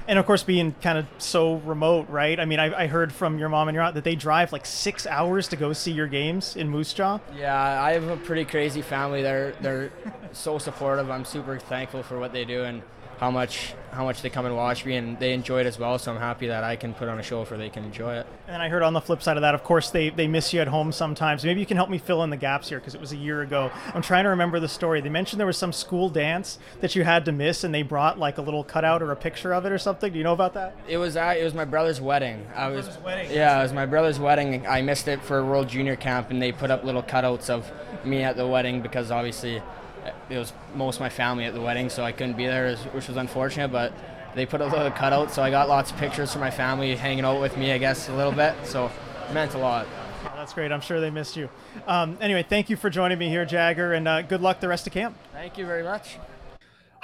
And of course, being kind of so remote, right? I mean, I, I, heard from your mom and your aunt that they drive like six hours to go see your games in Moose Jaw. Yeah, I have a pretty crazy family. They're they're so supportive. I'm super thankful for what they do, and how much how much they come and watch me and they enjoy it as well. So I'm happy that I can put on a show for they can enjoy it. And I heard on the flip side of that, of course, they they miss you at home sometimes. Maybe you can help me fill in the gaps here because it was a year ago. I'm trying to remember the story. They mentioned there was some school dance that you had to miss, and they brought like a little cutout or a picture of it or something. Do you know about that? It was uh, it was my brother's wedding. I was wedding. yeah, it was my brother's wedding. I missed it for World Junior Camp, and they put up little cutouts of me at the wedding because obviously it was most of my family at the wedding, so I couldn't be there, which was unfortunate. But they put a little cutout, so I got lots of pictures from my family hanging out with me, I guess, a little bit. So it meant a lot. Oh, that's great. I'm sure they missed you. Um, anyway, thank you for joining me here, Jagger, and uh, good luck the rest of camp. Thank you very much.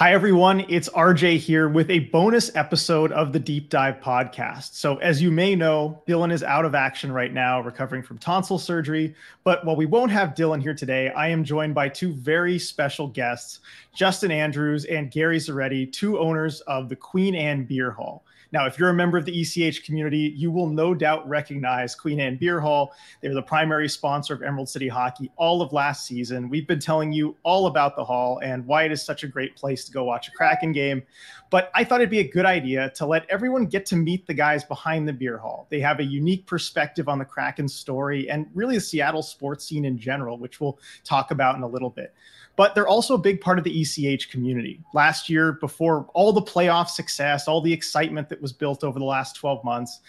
Hi, everyone. It's RJ here with a bonus episode of the Deep Dive podcast. So, as you may know, Dylan is out of action right now, recovering from tonsil surgery. But while we won't have Dylan here today, I am joined by two very special guests Justin Andrews and Gary Zaretti, two owners of the Queen Anne Beer Hall. Now, if you're a member of the ECH community, you will no doubt recognize Queen Anne Beer Hall. They're the primary sponsor of Emerald City Hockey all of last season. We've been telling you all about the hall and why it is such a great place to go watch a Kraken game. But I thought it'd be a good idea to let everyone get to meet the guys behind the beer hall. They have a unique perspective on the Kraken story and really the Seattle sports scene in general, which we'll talk about in a little bit but they're also a big part of the ECH community. Last year, before all the playoff success, all the excitement that was built over the last 12 months.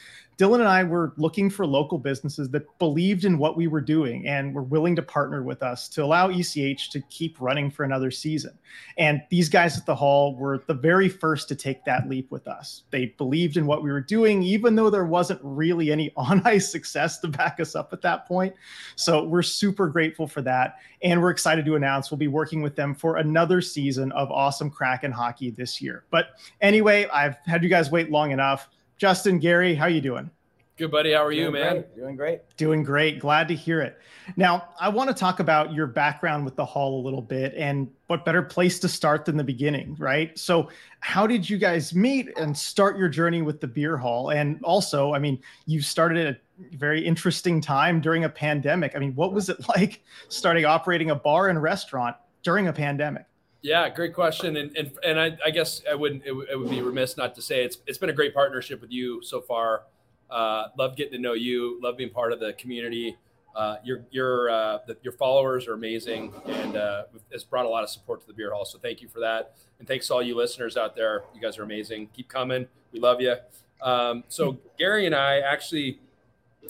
Dylan and I were looking for local businesses that believed in what we were doing and were willing to partner with us to allow ECH to keep running for another season. And these guys at the Hall were the very first to take that leap with us. They believed in what we were doing, even though there wasn't really any on ice success to back us up at that point. So we're super grateful for that. And we're excited to announce we'll be working with them for another season of awesome Kraken hockey this year. But anyway, I've had you guys wait long enough. Justin, Gary, how you doing? Good, buddy. How are Doing you, man? great. Doing great. Doing great. Glad to hear it. Now, I want to talk about your background with the Hall a little bit and what better place to start than the beginning, right? So, how did you guys meet and start your journey with the Beer Hall? And also, I mean, you started at a very interesting time during a pandemic. I mean, what was it like starting operating a bar and restaurant during a pandemic? Yeah, great question. And and, and I, I guess I wouldn't it, would- it would be remiss not to say it's it's been a great partnership with you so far. Uh, love getting to know you. Love being part of the community. Uh, your your uh, the, your followers are amazing, and uh, it's brought a lot of support to the beer hall. So thank you for that, and thanks to all you listeners out there. You guys are amazing. Keep coming. We love you. Um, so Gary and I actually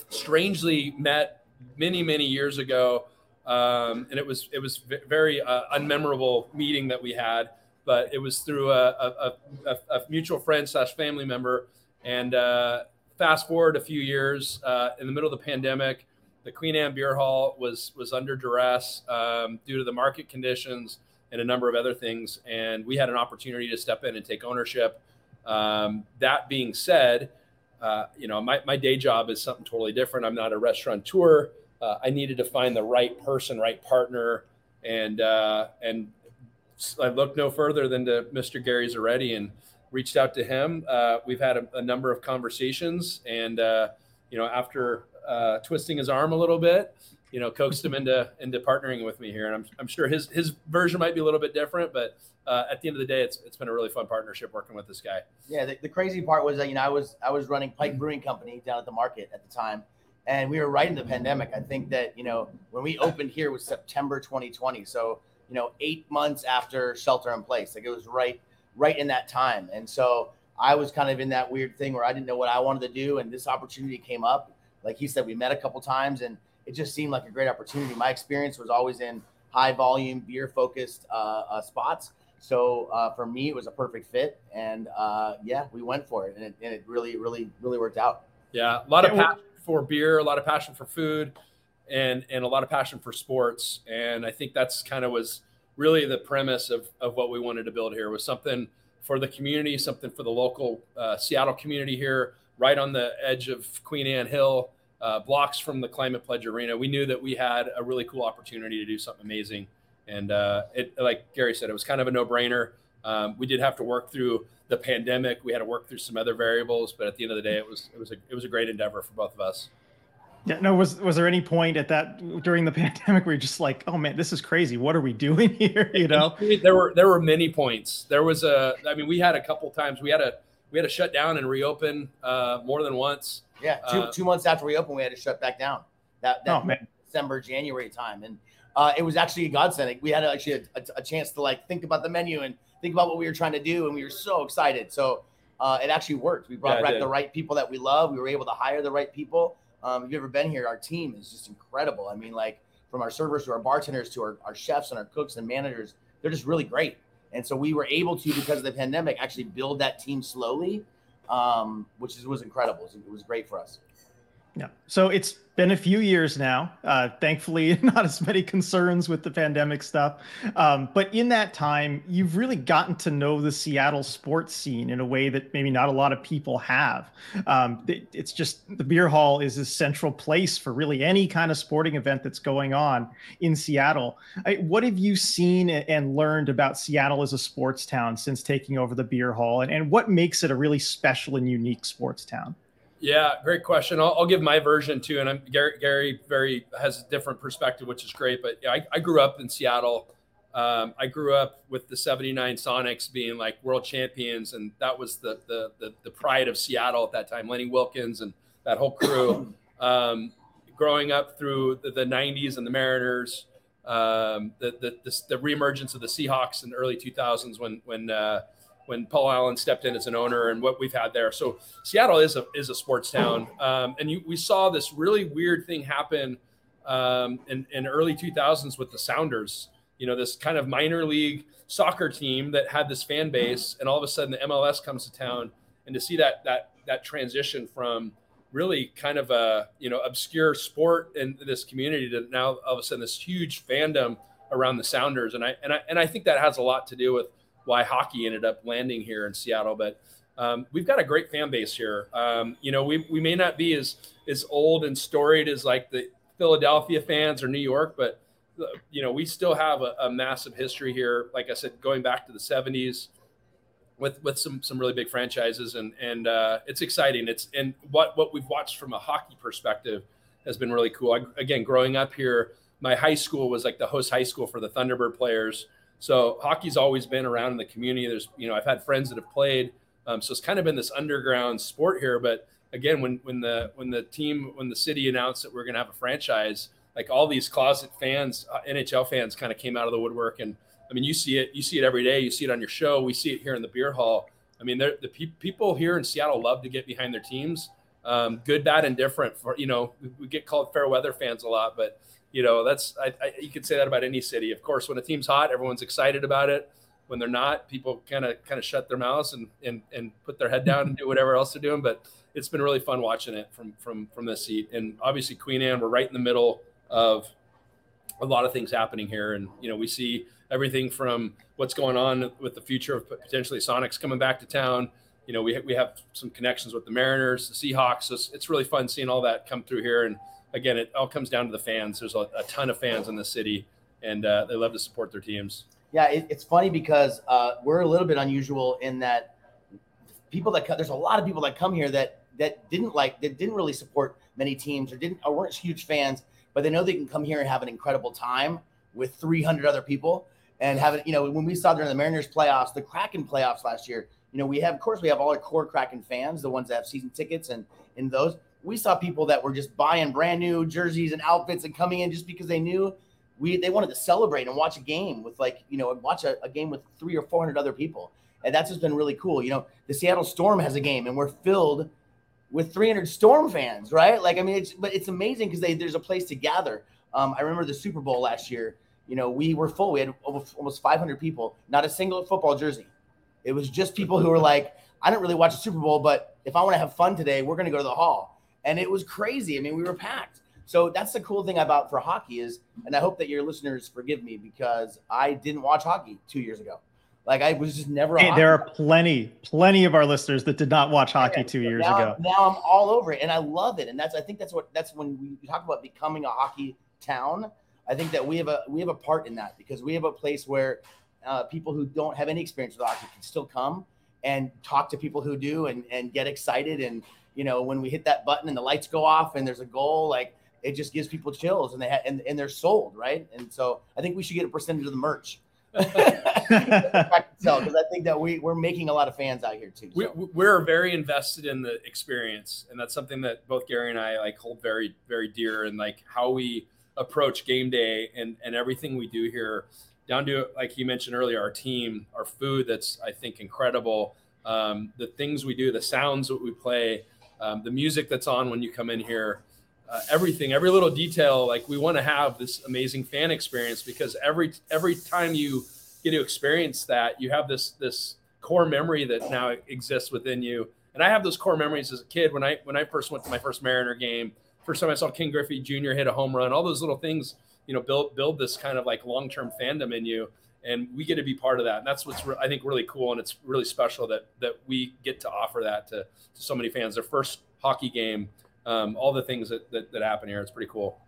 strangely met many many years ago, um, and it was it was very uh, unmemorable meeting that we had. But it was through a, a, a, a mutual friend slash family member, and uh, fast forward a few years uh, in the middle of the pandemic the Queen Anne Beer Hall was was under duress um, due to the market conditions and a number of other things, and we had an opportunity to step in and take ownership. Um, that being said, uh, you know my, my day job is something totally different. I'm not a restaurateur. Uh, I needed to find the right person, right partner, and uh, and I looked no further than to Mr. Gary Zaretti and reached out to him. Uh, we've had a, a number of conversations, and uh, you know after uh, twisting his arm a little bit, you know, coaxed him into into partnering with me here. And I'm, I'm sure his his version might be a little bit different, but uh, at the end of the day, it's it's been a really fun partnership working with this guy. Yeah, the, the crazy part was that you know I was I was running Pike Brewing Company down at the market at the time, and we were right in the pandemic. I think that you know when we opened here was September 2020, so you know eight months after shelter in place, like it was right right in that time. And so I was kind of in that weird thing where I didn't know what I wanted to do, and this opportunity came up. Like he said, we met a couple times, and it just seemed like a great opportunity. My experience was always in high volume beer focused uh, uh, spots. So uh, for me, it was a perfect fit, and uh, yeah, we went for it, and it, and it really, really, really worked out. Yeah, a lot of Yeah, well- passion for beer, a lot of passion for food, and and a lot of passion for sports. And I think that's kind of was really the premise of of what we wanted to build here was something for the community, something for the local uh, Seattle community here, right on the edge of Queen Anne Hill, uh, blocks from the Climate Pledge Arena. We knew that we had a really cool opportunity to do something amazing, and uh, it like Gary said, it was kind of a no brainer. Um, we did have to work through the pandemic. We had to work through some other variables, but at the end of the day, it was it was a it was a great endeavor for both of us. Yeah, no, was was there any point at that during the pandemic where you're just like, oh man, this is crazy. What are we doing here? You know? there were there were many points. There was a I mean, we had a couple times we had a we had to shut down and reopen uh, more than once. Yeah, two, Uh, two months after we opened, we had to shut back down. That, that Oh man. December, January time, and uh, it was actually a godsend. We had actually a, a, a chance to like think about the menu and think about what we were trying to do, and we were so excited. So uh, it actually worked. We brought Yeah, back did. the right people that we love. We were able to hire the right people. Um, if you've ever been here, our team is just incredible. I mean, like from our servers to our bartenders to our, our chefs and our cooks and managers, they're just really great. And so we were able to, because of the pandemic, actually build that team slowly, um, which is, was incredible. It was, it was great for us. Yeah. So it's been a few years now. Uh, thankfully, not as many concerns with the pandemic stuff. Um, but in that time, you've really gotten to know the Seattle sports scene in a way that maybe not a lot of people have. Um, it- it's just the beer hall is a central place for really any kind of sporting event that's going on in Seattle. I, what have you seen and learned about Seattle as a sports town since taking over the beer hall? And, and what makes it a really special and unique sports town? Yeah, great question. I'll, I'll give my version too, and I'm Gary. Gary very has a different perspective, which is great. But yeah, I, I grew up in Seattle. Um, I grew up with the '79 Sonics being like world champions, and that was the, the the the pride of Seattle at that time. Lenny Wilkens and that whole crew. Um, growing up through the, the '90s and the Mariners, um, the, the the the reemergence of the Seahawks in the early 2000s when when uh, when Paul Allen stepped in as an owner and what we've had there. So Seattle is a is a sports town, um, and you, we saw this really weird thing happen um, in, in early 2000s with the Sounders. You know, this kind of minor league soccer team that had this fan base, and all of a sudden the MLS comes to town, and to see that that that transition from really kind of a you know obscure sport in this community to now all of a sudden this huge fandom around the Sounders, and I and I and I think that has a lot to do with why hockey ended up landing here in Seattle. But um, we've got a great fan base here. Um, you know, we, we may not be as as old and storied as like the Philadelphia fans or New York, but uh, you know, we still have a, a massive history here. Like I said, going back to the '70s with with some some really big franchises, and and uh, it's exciting. It's and what what we've watched from a hockey perspective has been really cool. I, again, growing up here, my high school was like the host high school for the Thunderbird players. So hockey's always been around in the community. There's, you know, I've had friends that have played. Um, so it's kind of been this underground sport here. But again, when when the when the team when the city announced that we're going to have a franchise, like all these closet fans, uh, NHL fans, kind of came out of the woodwork. And I mean, you see it, you see it every day. You see it on your show. We see it here in the beer hall. I mean, the pe- people here in Seattle love to get behind their teams. Um, good, bad, and different. For you know, we get called fair weather fans a lot, but you know that's I, I, you could say that about any city. Of course, when a team's hot, everyone's excited about it. When they're not, people kind of kind of shut their mouths and, and and put their head down and do whatever else they're doing. But it's been really fun watching it from from from this seat. And obviously, Queen Anne, we're right in the middle of a lot of things happening here, and you know we see everything from what's going on with the future of potentially Sonics coming back to town. You know, we, we have some connections with the Mariners, the Seahawks. So it's, it's really fun seeing all that come through here. And again, it all comes down to the fans. There's a, a ton of fans in the city, and uh, they love to support their teams. Yeah, it, it's funny because uh, we're a little bit unusual in that people that come, there's a lot of people that come here that that didn't like that didn't really support many teams or didn't or weren't huge fans, but they know they can come here and have an incredible time with 300 other people and have it. You know, when we saw during the Mariners playoffs, the Kraken playoffs last year, you know, we have of course we have all our core Kraken fans, the ones that have season tickets and in those we saw people that were just buying brand new jerseys and outfits and coming in just because they knew we they wanted to celebrate and watch a game with like you know watch a, a game with three or four hundred other people. And that's just been really cool. You know the seattle storm has a game and we're filled with 300 storm fans right? Like i mean it's but it's amazing because they there's a place to gather. Um, i remember the super bowl last year. You know we were full. We had almost 500 people not a single football jersey. It was just people who were like i didn't really watch the super bowl but if i want to have fun today we're going to go to the hall and it was crazy. I mean, we were packed. So that's the cool thing about for hockey is, and I hope that your listeners forgive me because I didn't watch hockey two years ago. Like I was just never. Hey, there are plenty, plenty of our listeners that did not watch hockey two years now, ago. Now I'm all over it, and I love it. And that's I think that's what that's when we talk about becoming a hockey town. I think that we have a we have a part in that because we have a place where uh, people who don't have any experience with hockey can still come and talk to people who do and and get excited and you know, when we hit that button and the lights go off and there's a goal, like it just gives people chills and they ha- and, and they're sold, right? And so I think we should get a percentage of the merch. because I think that we we're making a lot of fans out here too. So. We, we're very invested in the experience, and that's something that both Gary and I like hold very very dear, and like how we approach game day and and everything we do here, down to like you mentioned earlier, our team, our food that's I think incredible, um, the things we do, the sounds that we play um, the music that's on when you come in here, uh, everything, every little detail. Like we want to have this amazing fan experience because every every time you get to experience that, you have this this core memory that now exists within you. And I have those core memories as a kid when I when I first went to my first Mariner game. First time I saw Ken Griffey Jr. hit a home run. All those little things, you know, build build this kind of like long term fandom in you and we get to be part of that. And that's what's re- I think really cool, and it's really special that that we get to offer that to, to so many fans. Their first hockey game, um, all the things that, that that happen here. It's pretty cool.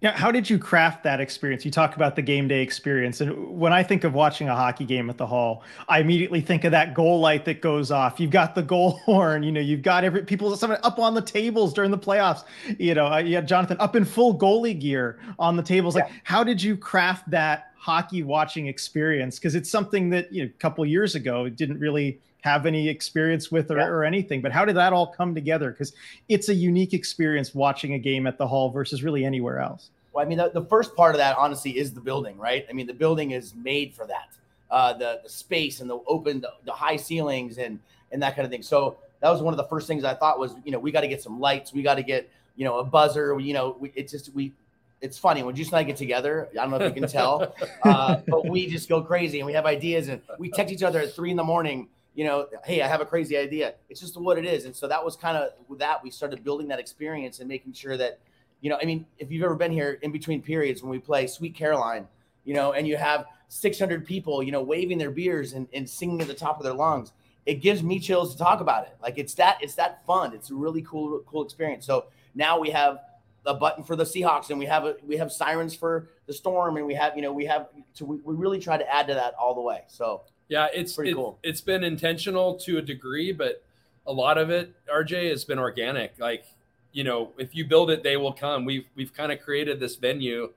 Yeah, how did you craft that experience? You talk about the game day experience, and when I think of watching a hockey game at the Hall, I immediately think of that goal light that goes off. You've got the goal horn, you know, you've got every people someone up on the tables during the playoffs. You know, uh, you had Jonathan up in full goalie gear on the tables. Yeah. Like, how did you craft that hockey watching experience? Because it's something that you know, a couple years ago didn't really have any experience with or, yeah. or anything. But how did that all come together? Because it's a unique experience watching a game at the Hall versus really anywhere else. Well, I mean, the, the, first part of that, honestly, is the building, right? I mean, the building is made for that. uh, the the space and the open the, the high ceilings and and that kind of thing. So that was one of the first things I thought was you know we got to get some lights, we got to get you know a buzzer, you know we, it's just we it's funny when Juice and I get together. I don't know if you can tell, uh, but we just go crazy and we have ideas and we text each other at three in the morning. You know, hey, I have a crazy idea. It's just what it is, and so that was kind of that we started building that experience and making sure that, you know, I mean, if you've ever been here in between periods when we play Sweet Caroline, you know, and you have 600 people, you know, waving their beers and, and singing at the top of their lungs, it gives me chills to talk about it. Like it's that it's that fun. It's a really cool cool experience. So now we have a button for the Seahawks, and we have a, we have sirens for the Storm, and we have you know we have so we, we really try to add to that all the way. So yeah, it's pretty it, cool. It's been intentional to a degree, but a lot of it, RJ, has been organic. Like you know, if you build it, they will come. We've we've kind of created this venue.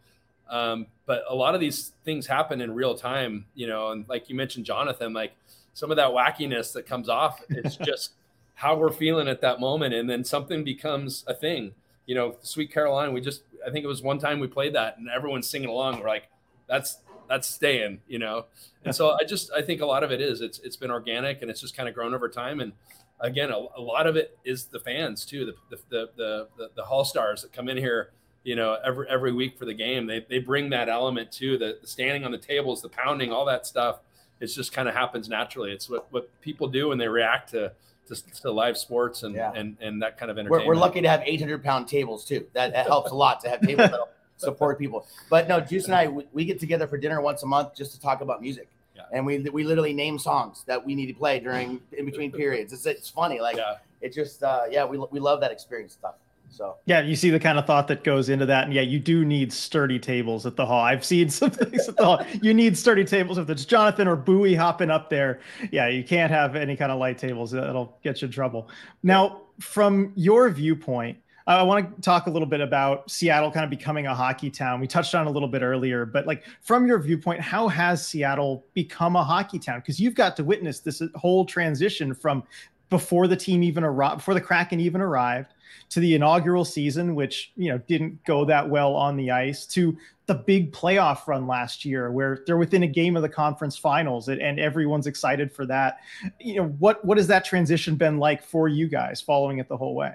Um, but a lot of these things happen in real time, you know, and like you mentioned, Jonathan, like some of that wackiness that comes off, it's just how we're feeling at that moment. And then something becomes a thing you know, Sweet Caroline, we just, I think it was one time we played that and everyone's singing along. We're like, that's, that's staying, you know? And so I just, I think a lot of it is, it's, it's been organic and it's just kind of grown over time. And again, a, a lot of it is the fans too, the, the, the, the, the, the Hall stars that come in here, you know, every, every week for the game, they, they bring that element too, the, the standing on the tables, the pounding, all that stuff. It just kind of happens naturally. It's what, what people do when they react to, to, to live sports and, yeah. and and that kind of entertainment. We're, we're lucky to have 800 pound tables too. That, that helps a lot to have tables that support people. But no, Juice and I we, we, get together for dinner once a month just to talk about music. Yeah. And we we literally name songs that we need to play during in between periods. It's it's funny like yeah. it just uh, yeah we we love that experience stuff. So yeah, you see the kind of thought that goes into that, and yeah, you do need sturdy tables at the hall. I've seen some things at the hall. You need sturdy tables if it's Jonathan or Bowie hopping up there. Yeah, you can't have any kind of light tables. That'll get you in trouble. Now, from your viewpoint, I want to talk a little bit about Seattle kind of becoming a hockey town. We touched on a little bit earlier, but like from your viewpoint, how has Seattle become a hockey town? Because you've got to witness this uh, whole transition from before the team even arrived, before the Kraken even arrived, to the inaugural season, which you know didn't go that well on the ice, to the big playoff run last year, where they're within a game of the conference finals, and, everyone's excited for that. You know what what has that transition been like for you guys, following it the whole way?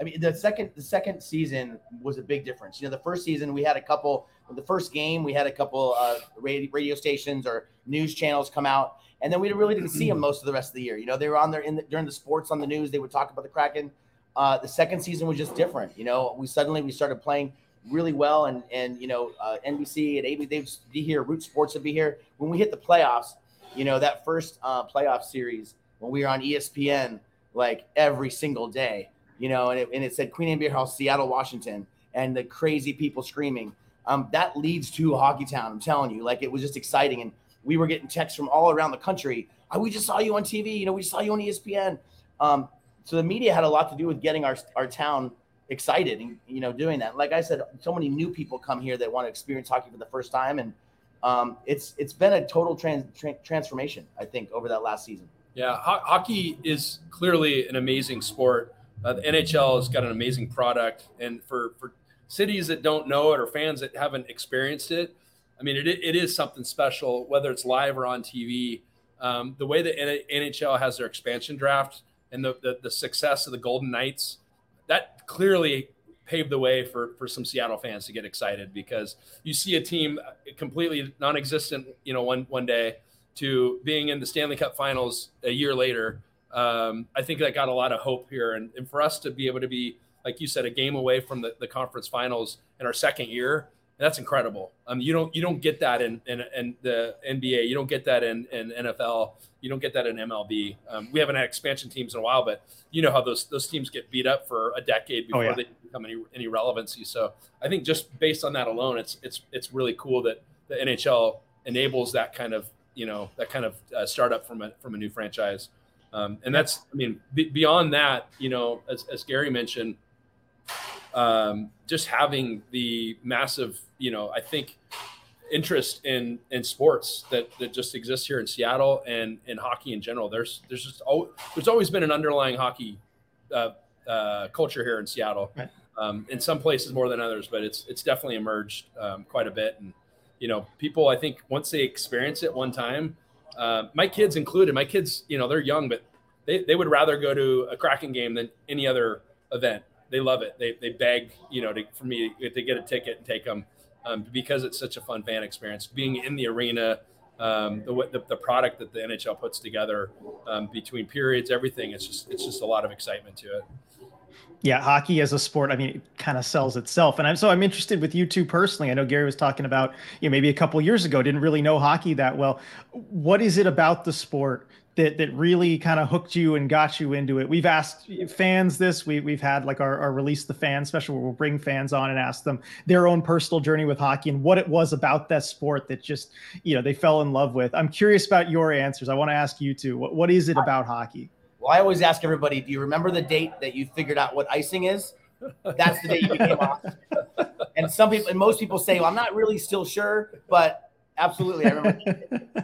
I mean, the second the second season was a big difference. You know, the first season we had a couple. The first game we had a couple uh, radio, radio stations or news channels come out, and then we really didn't see them most of the rest of the year. You know, they were on there in the, during the sports on the news. They would talk about the Kraken. Uh, the second season was just different. You know, we suddenly we started playing really well, and and you know, uh, NBC and AB they'd be here, Root Sports would be here. When we hit the playoffs, you know, that first uh, playoff series when we were on ESPN like every single day, you know, and it, and it said Queen Anne Beer House, Seattle, Washington, and the crazy people screaming. Um, that leads to Hockey Town. I'm telling you, like it was just exciting and we were getting texts from all around the country. Oh, we just saw you on TV. You know, we saw you on ESPN. Um, so the media had a lot to do with getting our our town excited and you know doing that. Like I said, so many new people come here that want to experience hockey for the first time, and um, it's it's been a total trans, tra- transformation. I think over that last season. Yeah, ho- hockey is clearly an amazing sport. Uh, the NHL has got an amazing product, and for for cities that don't know it or fans that haven't experienced it, I mean, it, it is something special, whether it's live or on TV. Um, the way the NHL has their expansion draft and the, the, the success of the Golden Knights, that clearly paved the way for for some Seattle fans to get excited because you see a team completely non-existent, you know, one one day to being in the Stanley Cup Finals a year later. Um, I think that got a lot of hope here, and, and for us to be able to be, like you said, a game away from the, the conference finals in our second year that's incredible. Um, you don't you don't get that in, in, in the NBA. You don't get that in, in NFL. You don't get that in MLB. Um, we haven't had expansion teams in a while, but you know how those those teams get beat up for a decade oh, before oh, yeah. they become any any relevancy. So I think just based on that alone, it's it's it's really cool that the NHL enables that kind of you know that kind of uh, startup from a from a new franchise. Um, and that's I mean b- beyond that, you know, as as Gary mentioned um, just having the massive, you know, I think interest in in sports that that just exists here in Seattle and in hockey in general. There's there's just oh, there's always been an underlying hockey uh, uh, culture here in Seattle. Right. Um, in some places more than others, but it's it's definitely emerged um, quite a bit. And you know, people I think once they experience it one time, uh, my kids included. My kids, you know, they're young, but they, they would rather go to a Kraken game than any other event. They love it. They, they beg, you know, to, for me to get a ticket and take them um, because it's such a fun fan experience. Being in the arena, um, the, the, the product that the NHL puts together um, between periods, everything. It's just it's just a lot of excitement to it. Yeah, hockey as a sport, I mean, it kind of sells itself. And I'm so I'm interested with you two personally. I know Gary was talking about, you know, maybe a couple years ago, didn't really know hockey that well. What is it about the sport that that really kind of hooked you and got you into it. We've asked fans this. We we've had like our, our release the fan special where we'll bring fans on and ask them their own personal journey with hockey and what it was about that sport that just you know they fell in love with. I'm curious about your answers. I want to ask you too. What what is it about hockey? Well, I always ask everybody, do you remember the date that you figured out what icing is? That's the day you became off. And some people and most people say, well, I'm not really still sure, but absolutely, I remember.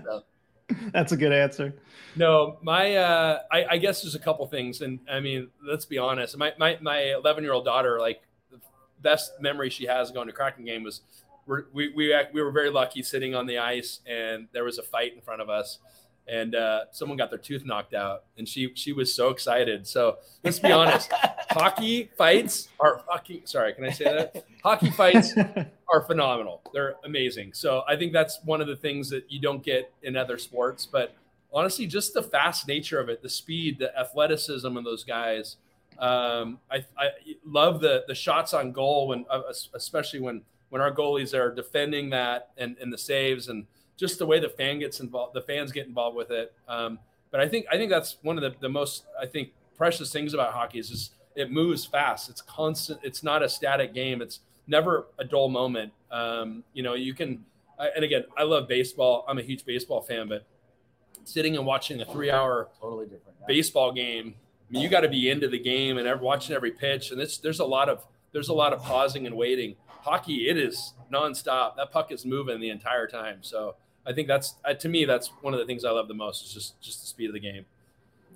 So. That's a good answer. No, my uh, I, I, guess there's a couple things, and I mean, let's be honest. My my my 11 year old daughter, like the best memory she has going to Kraken game was we we we were very lucky sitting on the ice, and there was a fight in front of us, and uh, someone got their tooth knocked out, and she she was so excited. So let's be honest, hockey fights are fucking. Sorry, can I say that? Hockey fights are phenomenal. They're amazing. So I think that's one of the things that you don't get in other sports. But honestly, just the fast nature of it, the speed, the athleticism of those guys. Um, I, I love the the shots on goal when, uh, especially when when our goalies are defending that and and the saves and just the way the fan gets involved, the fans get involved with it. Um, but I think I think that's one of the, the most I think precious things about hockey is just it moves fast. It's constant. It's not a static game. It's never a dull moment. Um, you know, you can. And again, I love baseball. I'm a huge baseball fan, but sitting and watching a three-hour totally different yeah. baseball game, I mean, you got to be into the game and watching every pitch. And it's there's a lot of there's a lot of pausing and waiting. Hockey, it is nonstop. That puck is moving the entire time. So I think that's uh, to me that's one of the things I love the most is just just the speed of the game.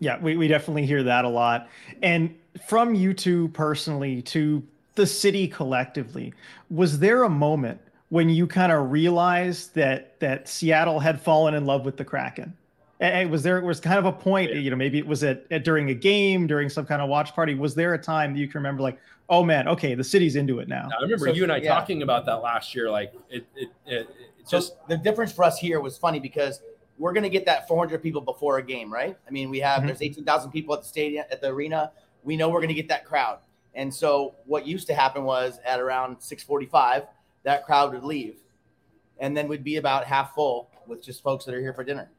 Yeah, we, we definitely hear that a lot. And from you two personally to the city collectively, was there a moment when you kind of realized that that Seattle had fallen in love with the Kraken? And was there was kind of a point, you know, maybe it was at, at, during a game, during some kind of watch party. Was there a time that you can remember, like, oh man, okay, the city's into it now? I remember so, you and I yeah. talking about that last year. Like, it, it, it, just the difference for us here was funny because we're going to get that 400 people before a game, right? I mean, we have mm-hmm. there's 18,000 people at the stadium at the arena. We know we're going to get that crowd. And so what used to happen was at around 6:45, that crowd would leave, and then we'd be about half full with just folks that are here for dinner.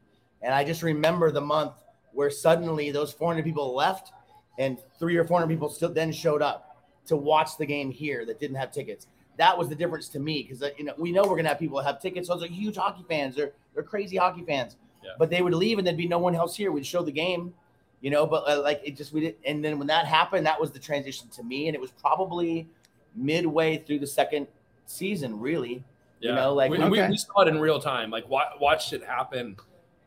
And I just remember the month where suddenly those 400 people left, and three or 400 people still then showed up to watch the game here that didn't have tickets that was the difference to me because uh, you know we know we're gonna have people that have tickets. Those are huge hockey fans. They're they're crazy hockey fans. Yeah. But they would leave and there'd be no one else here. We'd show the game, you know. But uh, like it just we did. And then when that happened, that was the transition to me, and it was probably midway through the second season, really. Yeah. You know, like we, okay. we, we, saw it in real time, like wa- watched it happen,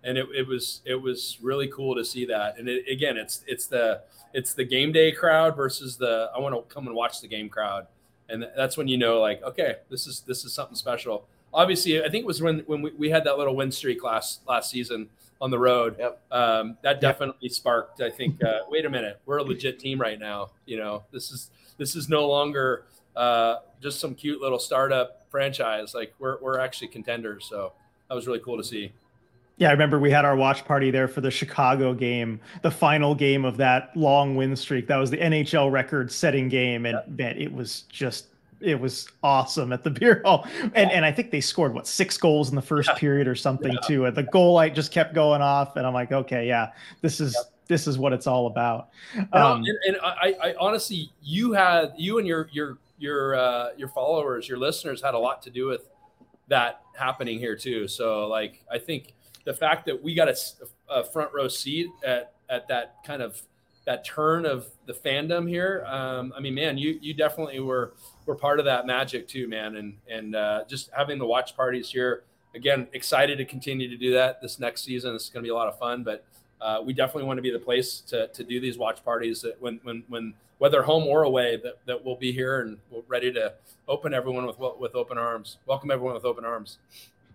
and it, it was it was really cool to see that. And it, again, it's it's the it's the game day crowd versus the I want to come and watch the game crowd and that's when you know like okay this is this is something special obviously i think it was when when we, we had that little win streak last last season on the road yep. um, that definitely yep. sparked i think uh, wait a minute we're a legit team right now you know this is this is no longer uh, just some cute little startup franchise like we're, we're actually contenders so that was really cool to see yeah, I remember we had our watch party there for the Chicago game, the final game of that long win streak. That was the NHL record setting game. And yeah. man, it was just it was awesome at the beer hall. And and I think they scored what six goals in the first yeah. period or something yeah. too. And the goal light just kept going off. And I'm like, okay, yeah, this is yep. this is what it's all about. Um, and, and I, I, honestly, you had you and your your your uh, your followers, your listeners had a lot to do with that happening here too. So like I think the fact that we got a, a, front row seat at at that kind of that turn of the fandom here. Um, I mean, man, you you definitely were were part of that magic too, man. And and uh, just having the watch parties here again, excited to continue to do that this next season. It's going to be a lot of fun, but uh, we definitely want to be the place to, to do these watch parties that when when when whether home or away that, that we'll be here and we're ready to open everyone with with open arms. Welcome everyone with open arms.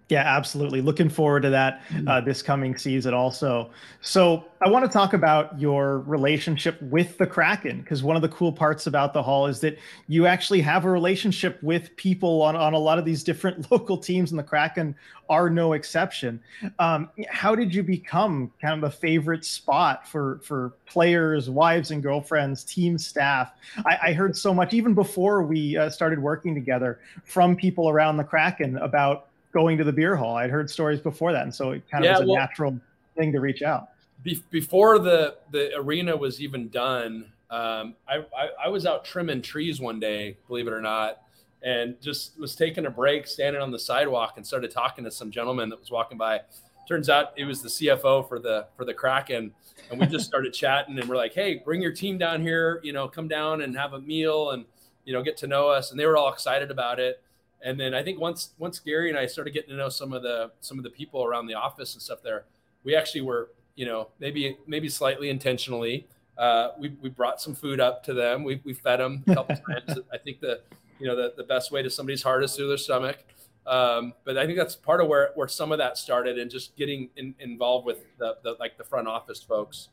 Yeah, absolutely. Looking forward to that uh, this coming season also. So, I want to talk about your relationship with the Kraken because one of the cool parts about the Hall is that you actually have a relationship with people on, on a lot of these different local teams, and the Kraken are no exception. Um, how did you become kind of a favorite spot for for players, wives, and girlfriends, team staff? I, I heard so much even before we uh, started working together from people around the Kraken about going to the beer hall. I'd heard stories before that, and so it kind of yeah, was a well, natural thing to reach out. Be- before the the arena was even done, um, I, I, I was out trimming trees one day, believe it or not, and just was taking a break, standing on the sidewalk, and started talking to some gentleman that was walking by. Turns out it was the CFO for the for the Kraken, and we just started chatting, and we're like, "Hey, bring your team down here. You know, come down and have a meal, and you know, get to know us." And they were all excited about it and then I think once once Gary and I started getting to know some of the some of the people around the office and stuff there, we actually were you know maybe maybe slightly intentionally uh, we we brought some food up to them. We we fed them a couple times. I think the you know the the best way to somebody's heart is through their stomach. Um, but I think that's part of where where some of that started and just getting in, involved with the, the like the front office folks.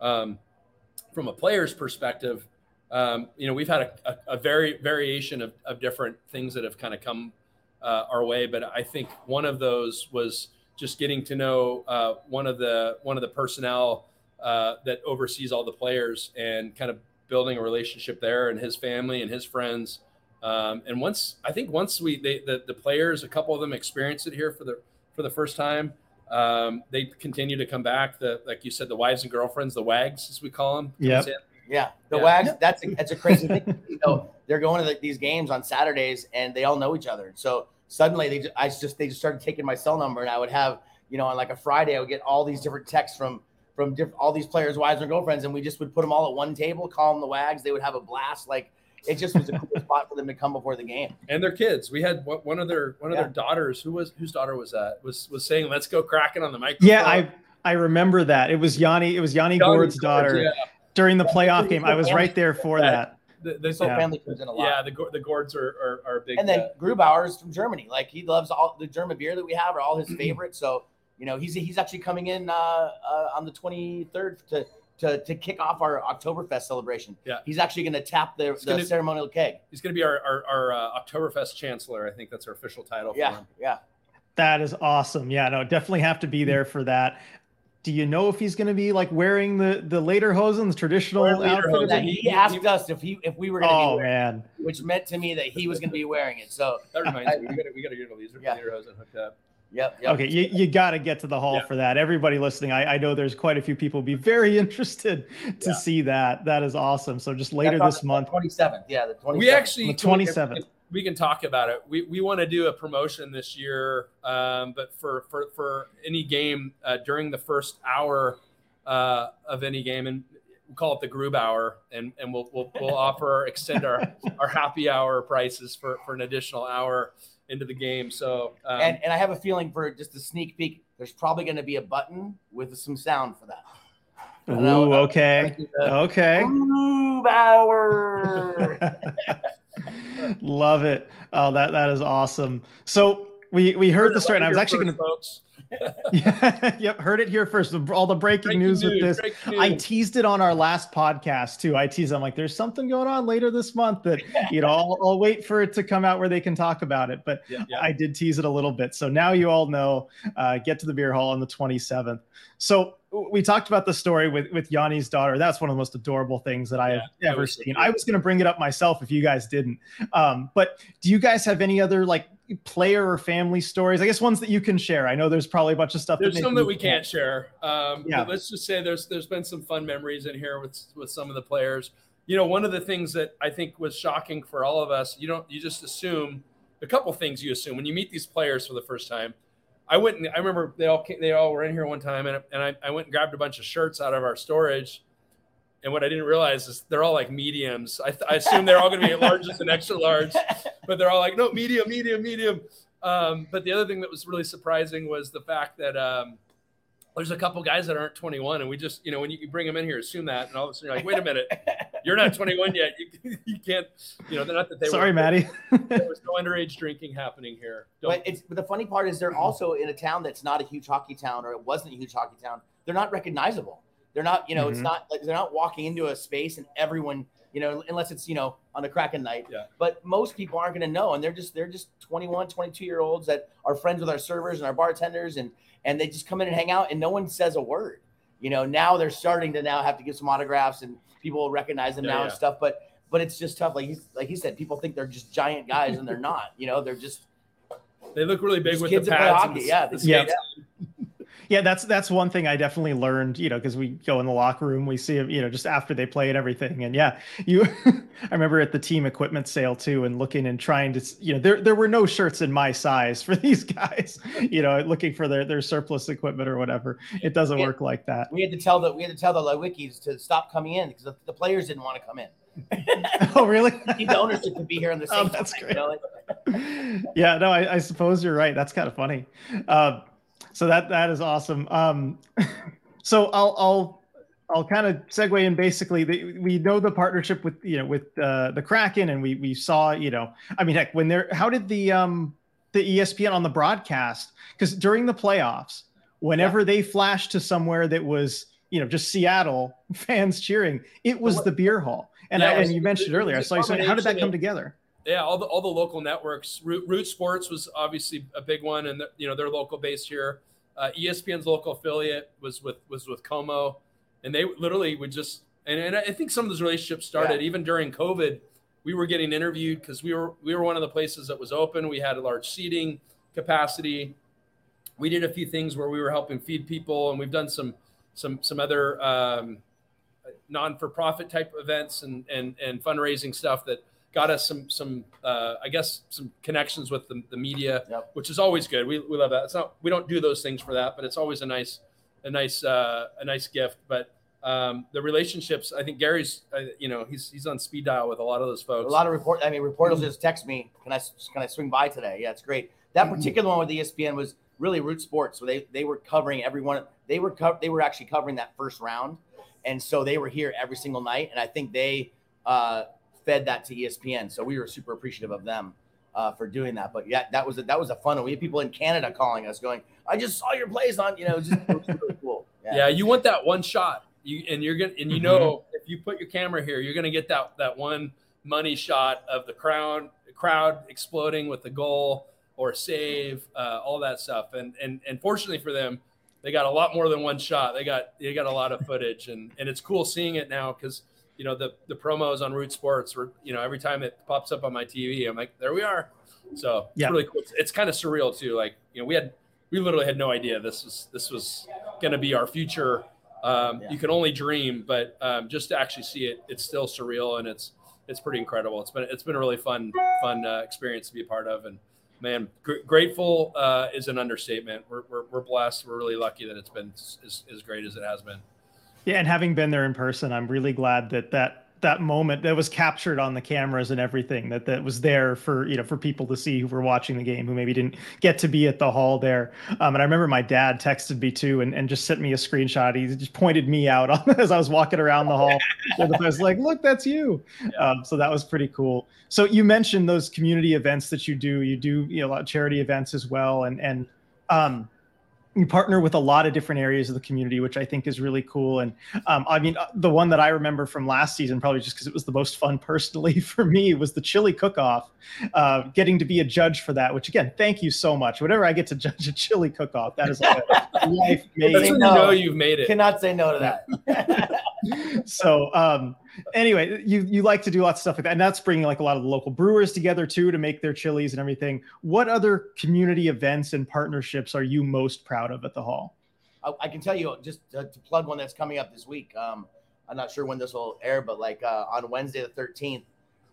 Um, from a player's perspective, um, you know, we've had a, a, a very variation of, of, different things that have kind of come uh, our way, but I think one of those was just getting to know uh, one of the one of the personnel uh, that oversees all the players and kind of building a relationship there and his family and his friends. Um, and once I think once we they, the the players, a couple of them experienced it here for the for the first time. Um, they continue to come back. The like you said, the wives and girlfriends, the wags as we call them. Yeah yeah, the yeah. Wags. That's a, that's a crazy thing. You know, they're going to the, these games on Saturdays, and they all know each other. So suddenly, they just, I just they just started taking my cell number, and I would have you know on like a Friday, I would get all these different texts from from diff- all these players' wives and girlfriends, and we just would put them all at one table, call them the Wags. They would have a blast. Like it just was a cool spot for them to come before the game. And their kids. We had one of their one of yeah. their daughters. Who was whose daughter was that? Was was saying, "Let's go cracking on the microphone." Yeah, I I remember that. It was Yanni. It was Yanni, Yanni Gourde's daughter. Yeah during the playoff game. I was right there for that. The, the yeah. family comes in a lot. Yeah, the the Gourdes are, are, are big. And then uh, Grubauer is from Germany. Like he loves all the German beer that we have are all his favorites. So you know he's he's actually coming in uh, uh, on the 23rd to to, to kick off our Oktoberfest celebration. Yeah. He's actually going to tap the, the gonna, ceremonial keg. He's going to be our, our, our uh, Oktoberfest chancellor. I think that's our official title yeah, Yeah. That is awesome. Yeah, no, definitely have to be there for that do you know if he's going to be like wearing the the lederhosen, the traditional outfit? He, he asked us if he if we were going to oh, be wearing man. it, which meant to me that he was going to be wearing it. So that reminds me, we got to we got to get these yeah. lederhosen hooked up. Yep, yep. Okay, you, you got to get to the hall yeah. for that. Everybody listening, I, I know there's quite a few people be very interested to yeah. see that. That is awesome. So just later this month, 27th. Yeah, the 27th. We actually the 27th we can talk about it. We, we want to do a promotion this year, um, but for, for, for any game uh, during the first hour uh, of any game, and we call it the Grub Hour, and, and we'll, we'll, we'll offer extend our, our happy hour prices for, for an additional hour into the game. So, um, and, and I have a feeling for just a sneak peek, there's probably going to be a button with some sound for that. Ooh, okay. Okay. Grub Hour. Love it. Oh, that that is awesome. So we we heard the story, and I was actually going to. yeah, yep, heard it here first. All the breaking, breaking news, news, with this. I teased it on our last podcast too. I teased. I'm like, there's something going on later this month that you know. I'll, I'll wait for it to come out where they can talk about it. But yeah, yeah. I did tease it a little bit. So now you all know. Uh, get to the beer hall on the 27th. So we talked about the story with with Yanni's daughter. That's one of the most adorable things that I have yeah, ever seen. I was going to bring it up myself if you guys didn't. Um, but do you guys have any other like player or family stories? I guess ones that you can share. I know there's probably a bunch of stuff. There's that some that we can't share. Um, yeah. let's just say there's there's been some fun memories in here with with some of the players. You know, one of the things that I think was shocking for all of us. You don't you just assume a couple things you assume when you meet these players for the first time I went and I remember they all came, they all were in here one time and, and I, I went and grabbed a bunch of shirts out of our storage. And what I didn't realize is they're all like mediums. I, th- I assume they're all going to be larges and extra large, but they're all like, no, medium, medium, medium. Um, but the other thing that was really surprising was the fact that um, there's a couple guys that aren't 21, and we just, you know, when you bring them in here, assume that, and all of a sudden you're like, wait a minute, you're not 21 yet. You, you can't. You know, they're not that they. Were sorry, were, Maddie. there was no underage drinking happening here. Don't, But it's but the funny part is they're also in a town that's not a huge hockey town, or it wasn't a huge hockey town. They're not recognizable. They're not, you know, it's Mhm. not like they're not walking into a space and everyone, you know, unless it's you know on a Kraken night. Yeah. But most people aren't going to know, and they're just they're just 21, 22 year olds that are friends with our servers and our bartenders, and and they just come in and hang out, and no one says a word. You know, now they're starting to now have to give some autographs, and people will recognize them Yeah, now yeah. and stuff. But but it's just tough. Like he's like he said, people think they're just giant guys, and they're not. You know, they're just they look really big with kids the pads. hockey, the, yeah, the Yeah. Yeah, that's that's one thing I definitely learned, you know, because we go in the locker room, we see them, you know, just after they play and everything. And yeah, you I remember at the team equipment sale too and looking and trying to, you know, there there were no shirts in my size for these guys, you know, looking for their their surplus equipment or whatever. It doesn't Yeah. work like that. we had to tell the we had to tell the Leiweke's to stop coming in because the, the players didn't want to come in. Oh, really? the ownership could be here in the Oh, same that's time. great. You know? yeah, no, I, I suppose you're right. That's kind of funny. Um, so that that is awesome. Um, so I'll I'll I'll kind of segue in. Basically, the, we know the partnership with you know with uh, the Kraken, and we we saw you know I mean heck when they're how did the um the ESPN on the broadcast because during the playoffs whenever they flashed to somewhere that was you know just Seattle fans cheering, it was the beer hall. And Yeah, I, and you mentioned earlier, I saw you saying, how did that come together? Yeah, all the all the local networks. Root, Root Sports was obviously a big one, and you know they're local based here. Uh, ESPN's local affiliate was with was with KOMO, and they literally would just and, and I think some of those relationships started Yeah. even during COVID. We were getting interviewed because we were we were one of the places that was open. We had a large seating capacity. We did a few things where we were helping feed people, and we've done some some some other um, non for profit type events and and and fundraising stuff that got us some some uh, I guess some connections with the, the media, Yep. which is always good. We, we love that. It's not we don't do those things for that, but it's always a nice a nice uh, a nice gift. But um, the relationships, I think Gary's uh, you know he's he's on speed dial with a lot of those folks. A lot of report. I mean, reporters just text me. Can I can I swing by today? Yeah, it's great. That particular one with ESPN was really Root Sports. So they they were covering everyone. They were co- they were actually covering that first round, and so they were here every single night. And I think they uh, fed that to ESPN. So we were super appreciative of them uh, for doing that. But yeah, that was a, that was a fun one. We had people in Canada calling us, going, "I just saw your plays on." You know, it was just it was really cool. yeah. you want that one shot. You and you're gonna and you know if you put your camera here, you're gonna get that that one money shot of the crowd crowd exploding with the goal or save, uh, all that stuff. And and and fortunately for them, they got a lot more than one shot. They got they got a lot of footage, and and it's cool seeing it now because you know the the promos on Root Sports were you know every time it pops up on my TV, I'm like there we are. So it's Yeah. really cool. It's, it's kind of surreal too. Like you know we had we literally had no idea this was this was going to be our future. Um, Yeah. You can only dream, but um, just to actually see it, it's still surreal and it's it's pretty incredible. It's been it's been a really fun fun uh, experience to be a part of, and man, gr- grateful uh, is an understatement. We're, we're, we're blessed. We're really lucky that it's been as, as great as it has been. Yeah, and having been there in person, I'm really glad that that that moment that was captured on the cameras and everything that that was there for you know for people to see who were watching the game who maybe didn't get to be at the hall there. Um, and I remember my dad texted me too and, and just sent me a screenshot. He just pointed me out on, as I was walking around the hall. and I was like, "Look, that's you." Um, so that was pretty cool. So you mentioned those community events that you do. You do you know, a lot of charity events as well, and and um, you partner with a lot of different areas of the community, which I think is really cool. And um, I mean, uh, the one that I remember from last season, probably just because it was the most fun personally for me, was the chili cook-off. Uh, getting to be a judge for that, which again, thank you so much. Whenever I get to judge a chili cook-off, that is like a life That's when you No. know you've made it. Cannot say no to that. So um anyway you you like to do lots of stuff like that and that's bringing like a lot of the local brewers together too to make their chilies and everything what other community events and partnerships are you most proud of at the hall I, I can tell you just to, to plug one that's coming up this week. Um, I'm not sure when this will air, but like uh, on Wednesday the 13th,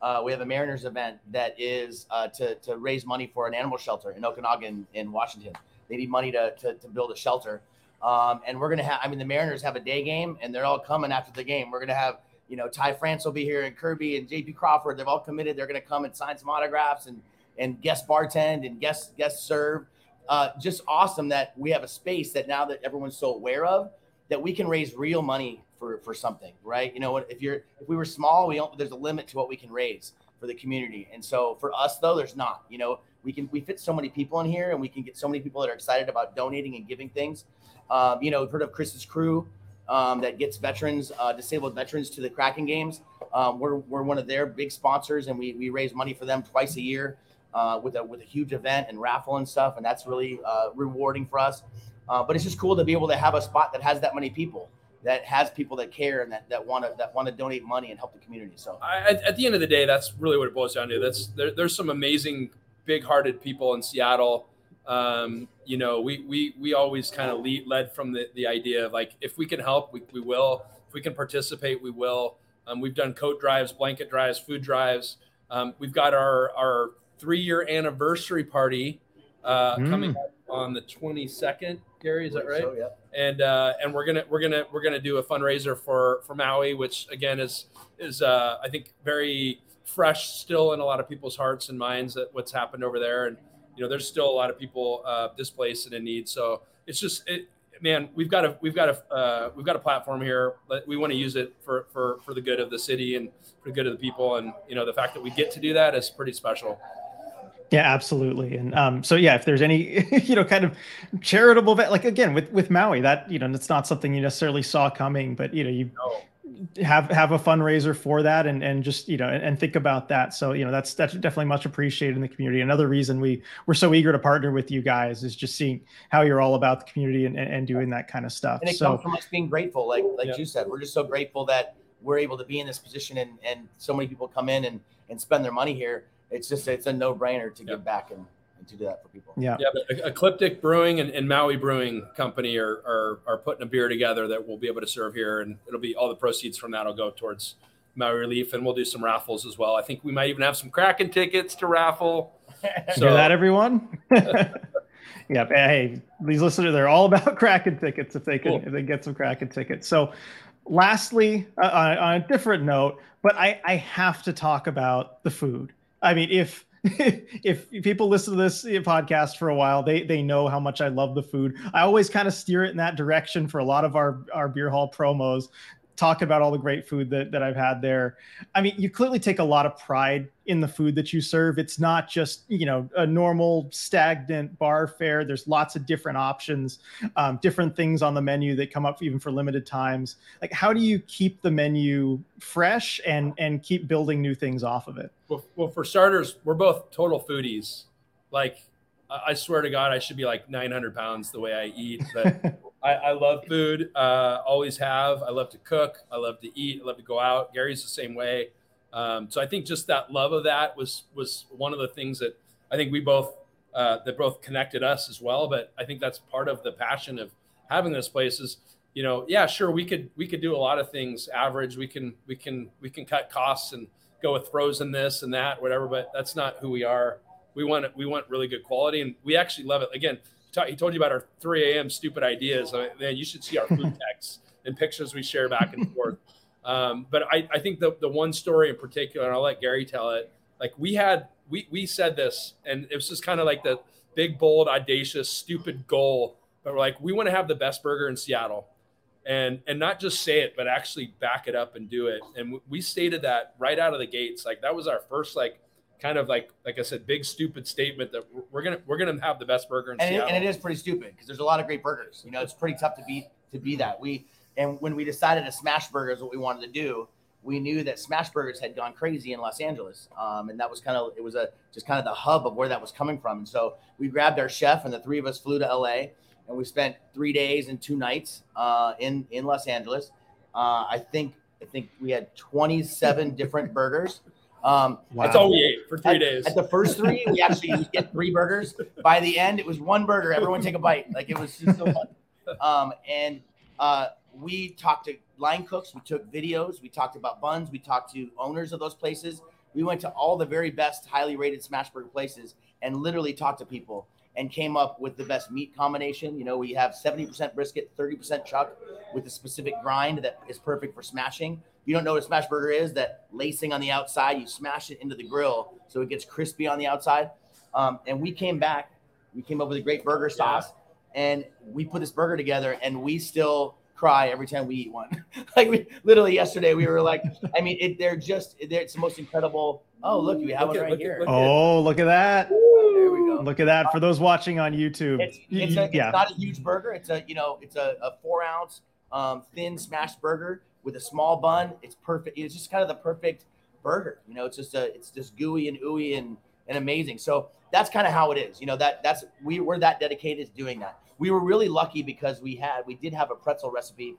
uh, we have a Mariners event that is uh, to to raise money for an animal shelter in Okanogan in Washington. They need money to to, to build a shelter, um, and we're gonna have. I mean, the Mariners have a day game, and they're all coming after the game. We're gonna have. You know, Ty France will be here, and Kirby and JP Crawford. They've all committed. They're to come and sign some autographs and and guest bartend and guest guest serve uh, just awesome that we have a space that now that everyone's so aware of that we can raise real money for for something, right? You know what? If you're if we were small, we don't. There's a limit to what we can raise for the community, and so for us though, there's not. You know, we can we fit so many people in here, and we can get so many people that are excited about donating and giving things. Um, you know, heard of Chris's crew um, that gets veterans, uh, disabled veterans, to the Kraken games. Um, we're we're one of their big sponsors, and we we raise money for them twice a year. Uh, with a with a huge event and raffle and stuff, and that's really uh, rewarding for us. Uh, but it's just cool to be able to have a spot that has that many people that has people that care and that, want to that want to donate money and help the community. So I, at the end of the day, that's really what it boils down to. That's there, there's some amazing, big-hearted people in Seattle. Um, you know, we we we always kind of lead, led from the, the idea of like if we can help, we, we will. If we can participate, we will. Um, we've done coat drives, blanket drives, food drives. Um, we've got our our three-year anniversary party uh, mm. coming up on the 22nd. Gary, is that right? So, yeah. And uh, and we're gonna we're gonna we're gonna do a fundraiser for for Maui, which again is is uh, I think very fresh still in a lot of people's hearts and minds that what's happened over there, and you know there's still a lot of people uh, displaced and in need. So it's just it, man, we've got a we've got a uh, we've got a platform here. We want to use it for for for the good of the city and for the good of the people, and you know the fact that we get to do that is pretty special. Yeah, absolutely. And um, so yeah, if there's any you know kind of charitable like again with with Maui, that you know it's not something you necessarily saw coming, but you know you no. Have have a fundraiser for that and and just you know and, and, think about that. So you know that's that's definitely much appreciated in the community. Another reason we we're so eager to partner with you guys is just seeing how you're all about the community and, and doing that kind of stuff. And it so, comes from us being grateful, like like yeah. you said, we're just so grateful that we're able to be in this position and and so many people come in and and spend their money here it's just it's a no brainer to give back and, and, to do that for people. Yeah, yeah. But Ecliptic Brewing and, and Maui Brewing Company are, are are putting a beer together that we'll be able to serve here, and it'll be all the proceeds from that will go towards Maui Relief, and we'll do some raffles as well. I think we might even have some Kraken tickets to raffle. So Hear that, everyone? yeah. Hey, these listeners, they're all about Kraken tickets if they can cool. if they get some Kraken tickets. So, lastly, uh, on, on a different note, but I, I have to talk about the food. I mean, if if people listen to this eh, podcast for a while, they they know how much I love the food. I always kind of steer it in that direction for a lot of our our beer hall promos talk about all the great food that, that I've had there. I mean, you clearly take a lot of pride in the food that you serve. It's not just, you know, a normal stagnant bar fare. There's lots of different options, um, different things on the menu that come up even for limited times. Like, how do you keep the menu fresh and, and keep building new things off of it? Well, well for starters, we're both total foodies. Like, I swear to God, I should be like 900 pounds the way I eat, but I, I love food. Uh, always have. I love to cook. I love to eat. I love to go out. Gary's the same way. Um, so I think just that love of that was was one of the things that I think we both uh, that both connected us as well. But I think that's part of the passion of having this place is you know yeah sure we could we could do a lot of things average we can we can we can cut costs and go with frozen this and that whatever but that's not who we are we want we want really good quality and we actually love it again he told you about our 3 a.m. stupid ideas. I mean, man, you should see our food texts and pictures we share back and forth. Um, but I, I think the, the one story in particular, and I'll let Gary tell it. Like we had, we we said this, and it was just kind of like the big, bold, audacious, stupid goal. But we're like, we want to have the best burger in Seattle, and and not just say it, but actually back it up and do it. And we stated that right out of the gates. Like that was our first like kind of like like I said, big stupid statement that we're gonna we're gonna have the best burger in and Seattle. It, and it is pretty stupid because there's a lot of great burgers. You know, it's pretty tough to be to be that. We and when we decided to smash burgers, what we wanted to do, we knew that smash burgers had gone crazy in Los Angeles, um, and that was kind of it was a just kind of the hub of where that was coming from. And so we grabbed our chef, and the three of us flew to LA, and we spent three days and two nights uh, in in Los Angeles. Uh, I think I think we had 27 different burgers. Um, wow. That's all we ate for three at, days. At the first three, we actually get three burgers. By the end, it was one burger. Everyone take a bite. Like it was just so fun. Um, and uh, we talked to line cooks. We took videos. We talked about buns. We talked to owners of those places. We went to all the very best, highly rated smash burger places and literally talked to people and came up with the best meat combination. You know, we have 70% brisket, 30% chuck with a specific grind that is perfect for smashing you don't know what a smash burger is, that lacing on the outside, you smash it into the grill so it gets crispy on the outside. Um, and we came back, we came up with a great burger sauce, yeah. and we put this burger together, and we still cry every time we eat one. like we literally yesterday, we were like, I mean, it, they're just they're, it's the most incredible. Oh, look, we have Look one at- right look at- here. look at- Oh, look at that. there we go. Look at that. For those watching on YouTube, It's, it's, y- a, it's yeah. not a huge burger. It's a you know it's a, a four ounce um, thin smashed burger with a small bun. It's perfect. It's just kind of the perfect burger. You know, it's just a it's just gooey and ooey and and amazing. So that's kind of how it is. You know that that's we we're that dedicated to doing that. We were really lucky because we had we did have a pretzel recipe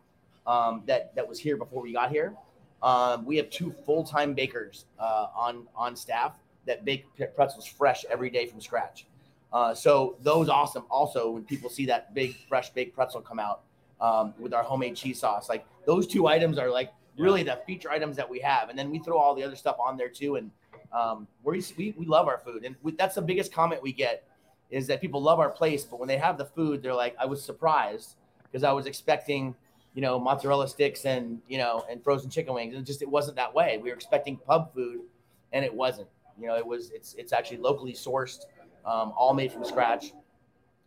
um, that that was here before we got here. Um, we have two full time bakers uh, on on staff that bake pretzels fresh every day from scratch. Uh, so those awesome. Also, when people see that big fresh baked pretzel come out um, with our homemade cheese sauce, like those two items are like really the feature items that we have, and then we throw all the other stuff on there too. And um, we we we love our food, and we, that's the biggest comment we get is that people love our place, but when they have the food, they're like, I was surprised because I was expecting, you know, mozzarella sticks and you know and frozen chicken wings, and it just it wasn't that way. We were expecting pub food, and it wasn't. You know, it was it's it's actually locally sourced, um, all made from scratch.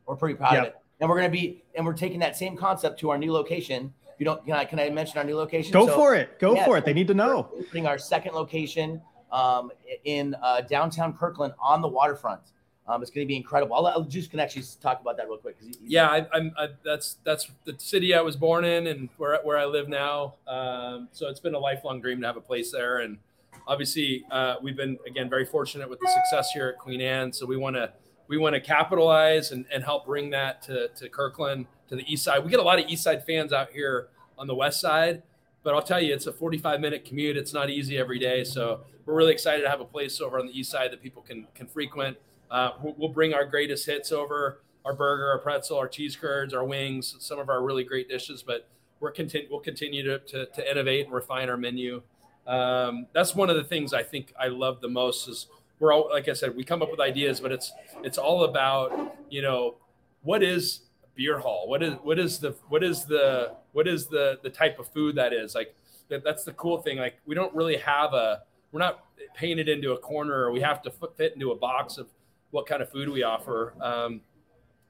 We're pretty proud of it, and we're gonna be and we're taking that same concept to our new location. If you don't, can I can I mention our new location? Go So- for it. Go yeah, for it. They need to know. we're our second location um, in uh, downtown Kirkland on the waterfront. Um, it's going to be incredible. I'll, I'll Juice can actually talk about that real quick. he- Yeah, I, I'm. I, that's that's the city I was born in and where where I live now. Um, so it's been a lifelong dream to have a place there, and obviously uh, we've been again very fortunate with the success here at Queen Anne. So we want to we want to capitalize and, and help bring that to to Kirkland to the east side. We get a lot of east side fans out here on the west side, but I'll tell you, it's a 45 minute commute. It's not easy every day. So we're really excited to have a place over on the east side that people can can frequent. Uh, we'll, bring our greatest hits over our burger, our pretzel, our cheese curds, our wings, some of our really great dishes. But we're continue we'll continue to, to, to innovate and refine our menu. Um, that's one of the things I think I love the most is we're all like I said, we come up with ideas, but it's it's all about you know what is beer hall? What is what is the what is the what is the the type of food that is like that, that's the cool thing. Like we don't really have a we're not painted into a corner or we have to fit into a box of what kind of food we offer. Um,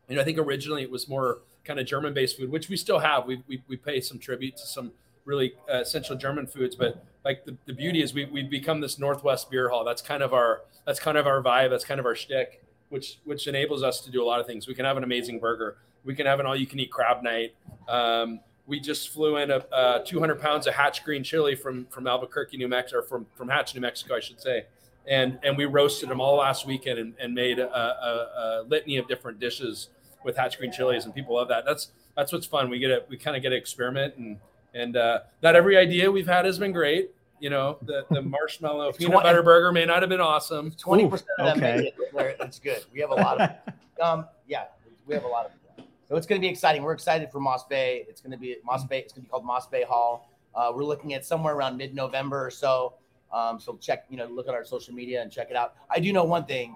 you know, I think originally it was more kind of German based food, which we still have. We, we, we pay some tribute to some really uh, essential German foods, but like the, the beauty is we, we've become this Northwest beer hall. That's kind of our, that's kind of our vibe. That's kind of our shtick, which, which enables us to do a lot of things. We can have an amazing burger. We can have an all you can eat crab night. Um, we just flew in a, uh 200 pounds of Hatch green chili from, from Albuquerque, New Mexico, or from, from Hatch, New Mexico, I should say and and we roasted them all last weekend and, and made a, a, a litany of different dishes with hatch green chilies and people love that that's that's what's fun we get it we kind of get to experiment and and uh, not every idea we've had has been great you know the the marshmallow peanut butter burger may not have been awesome Twenty percent of them okay. made it. It's good. We have a lot of um yeah, we have a lot of them. So it's going to be exciting. We're excited for Moss Bay. It's going to be Moss Bay. It's going to be called Moss Bay Hall. Uh, we're looking at somewhere around mid-November or so. Um, so check, you know, look at our social media and check it out. I do know one thing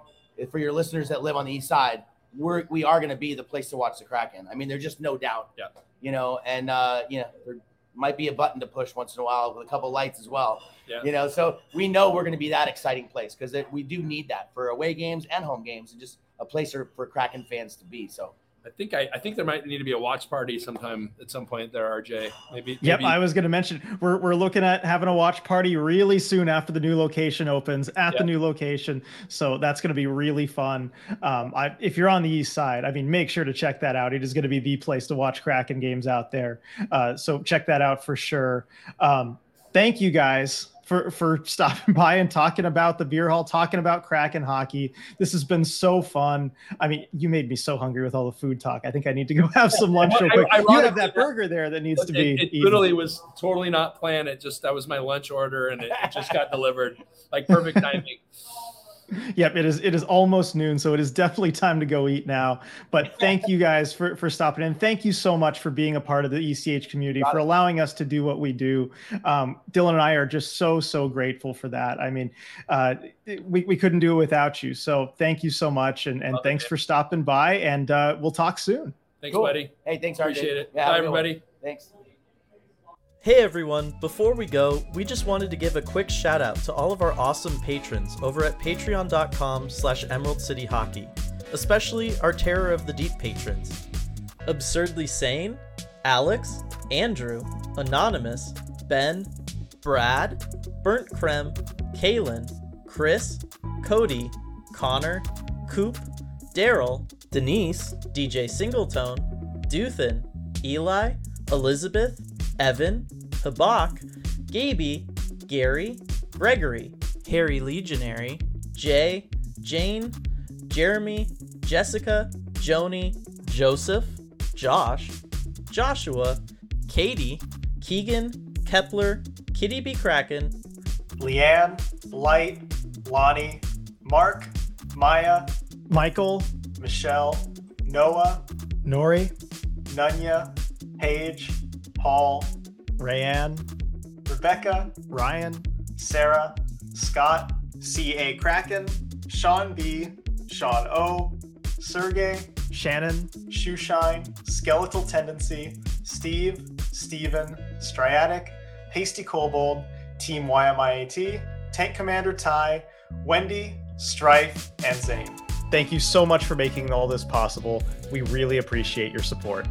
for your listeners that live on the east side, we're we are going to be the place to watch the Kraken. I mean, there's just no doubt. Yeah. You know, and uh, you know, might be a button to push once in a while with a couple lights as well. Yeah. You know, so we know we're going to be that exciting place because we do need that for away games and home games and just a place for, for Kraken fans to be. So i think I, I think there might need to be a watch party sometime at some point there rj maybe Yep, maybe- I was going to mention we're, we're looking at having a watch party really soon after the new location opens at Yeah. the new location. So that's going to be really fun. Um, I, if you're on the east side, I mean, make sure to check that out. It is going to be the place to watch Kraken games out there. Uh, so check that out for sure. Um, thank you guys for for stopping by and talking about the beer hall, talking about Kraken hockey. This has been so fun. I mean, you made me so hungry with all the food talk. I think I need to go have some lunch real I- quick. You have that burger there that needs to be. it, it eaten. literally was totally not planned it just that was my lunch order and it, it just got delivered like perfect timing Yep, it is. It is almost noon, so it is definitely time to go eat now. But thank you guys for for stopping in. Thank you so much for being a part of the ECH community, Got for it. allowing us to do what we do. Um, Dylan and I are just so so grateful for that. I mean, uh, we we couldn't do it without you. So thank you so much, and and Love thanks man. for stopping by. And uh, we'll talk soon. thanks Cool. buddy hey, thanks, RJ. appreciate it Yeah, bye a one. everybody Thanks. Hey everyone, before we go, we just wanted to give a quick shout out to all of our awesome patrons over at patreon.com slash emerald city hockey, especially our Terror of the Deep patrons. Absurdly Sane, Alex, Andrew, Anonymous, Ben, Brad, Burnt Creme, Kaylin, Chris, Cody, Connor, Coop, Daryl, Denise, DJ Singletone, Duthin, Eli, Elizabeth, Evan, Habak, Gaby, Gary, Gregory, Harry Legionary, Jay, Jane, Jeremy, Jessica, Joni, Joseph, Josh, Joshua, Katie, Keegan, Kepler, Kitty B. Kraken, Leanne, Light, Lonnie, Mark, Maya, Michael, Michelle, Noah, Nori, Nunya, Paige, Paul, Rayanne, Rebecca, Ryan, Sarah, Scott, C.A. Kraken, Sean B., Sean O., Sergey, Shannon, Shoeshine, Skeletal Tendency, Steve, Steven, Striatic, Hasty Kobold, Team YMIAT, Tank Commander Ty, Wendy, Strife, and Zane. Thank you so much for making all this possible. We really appreciate your support.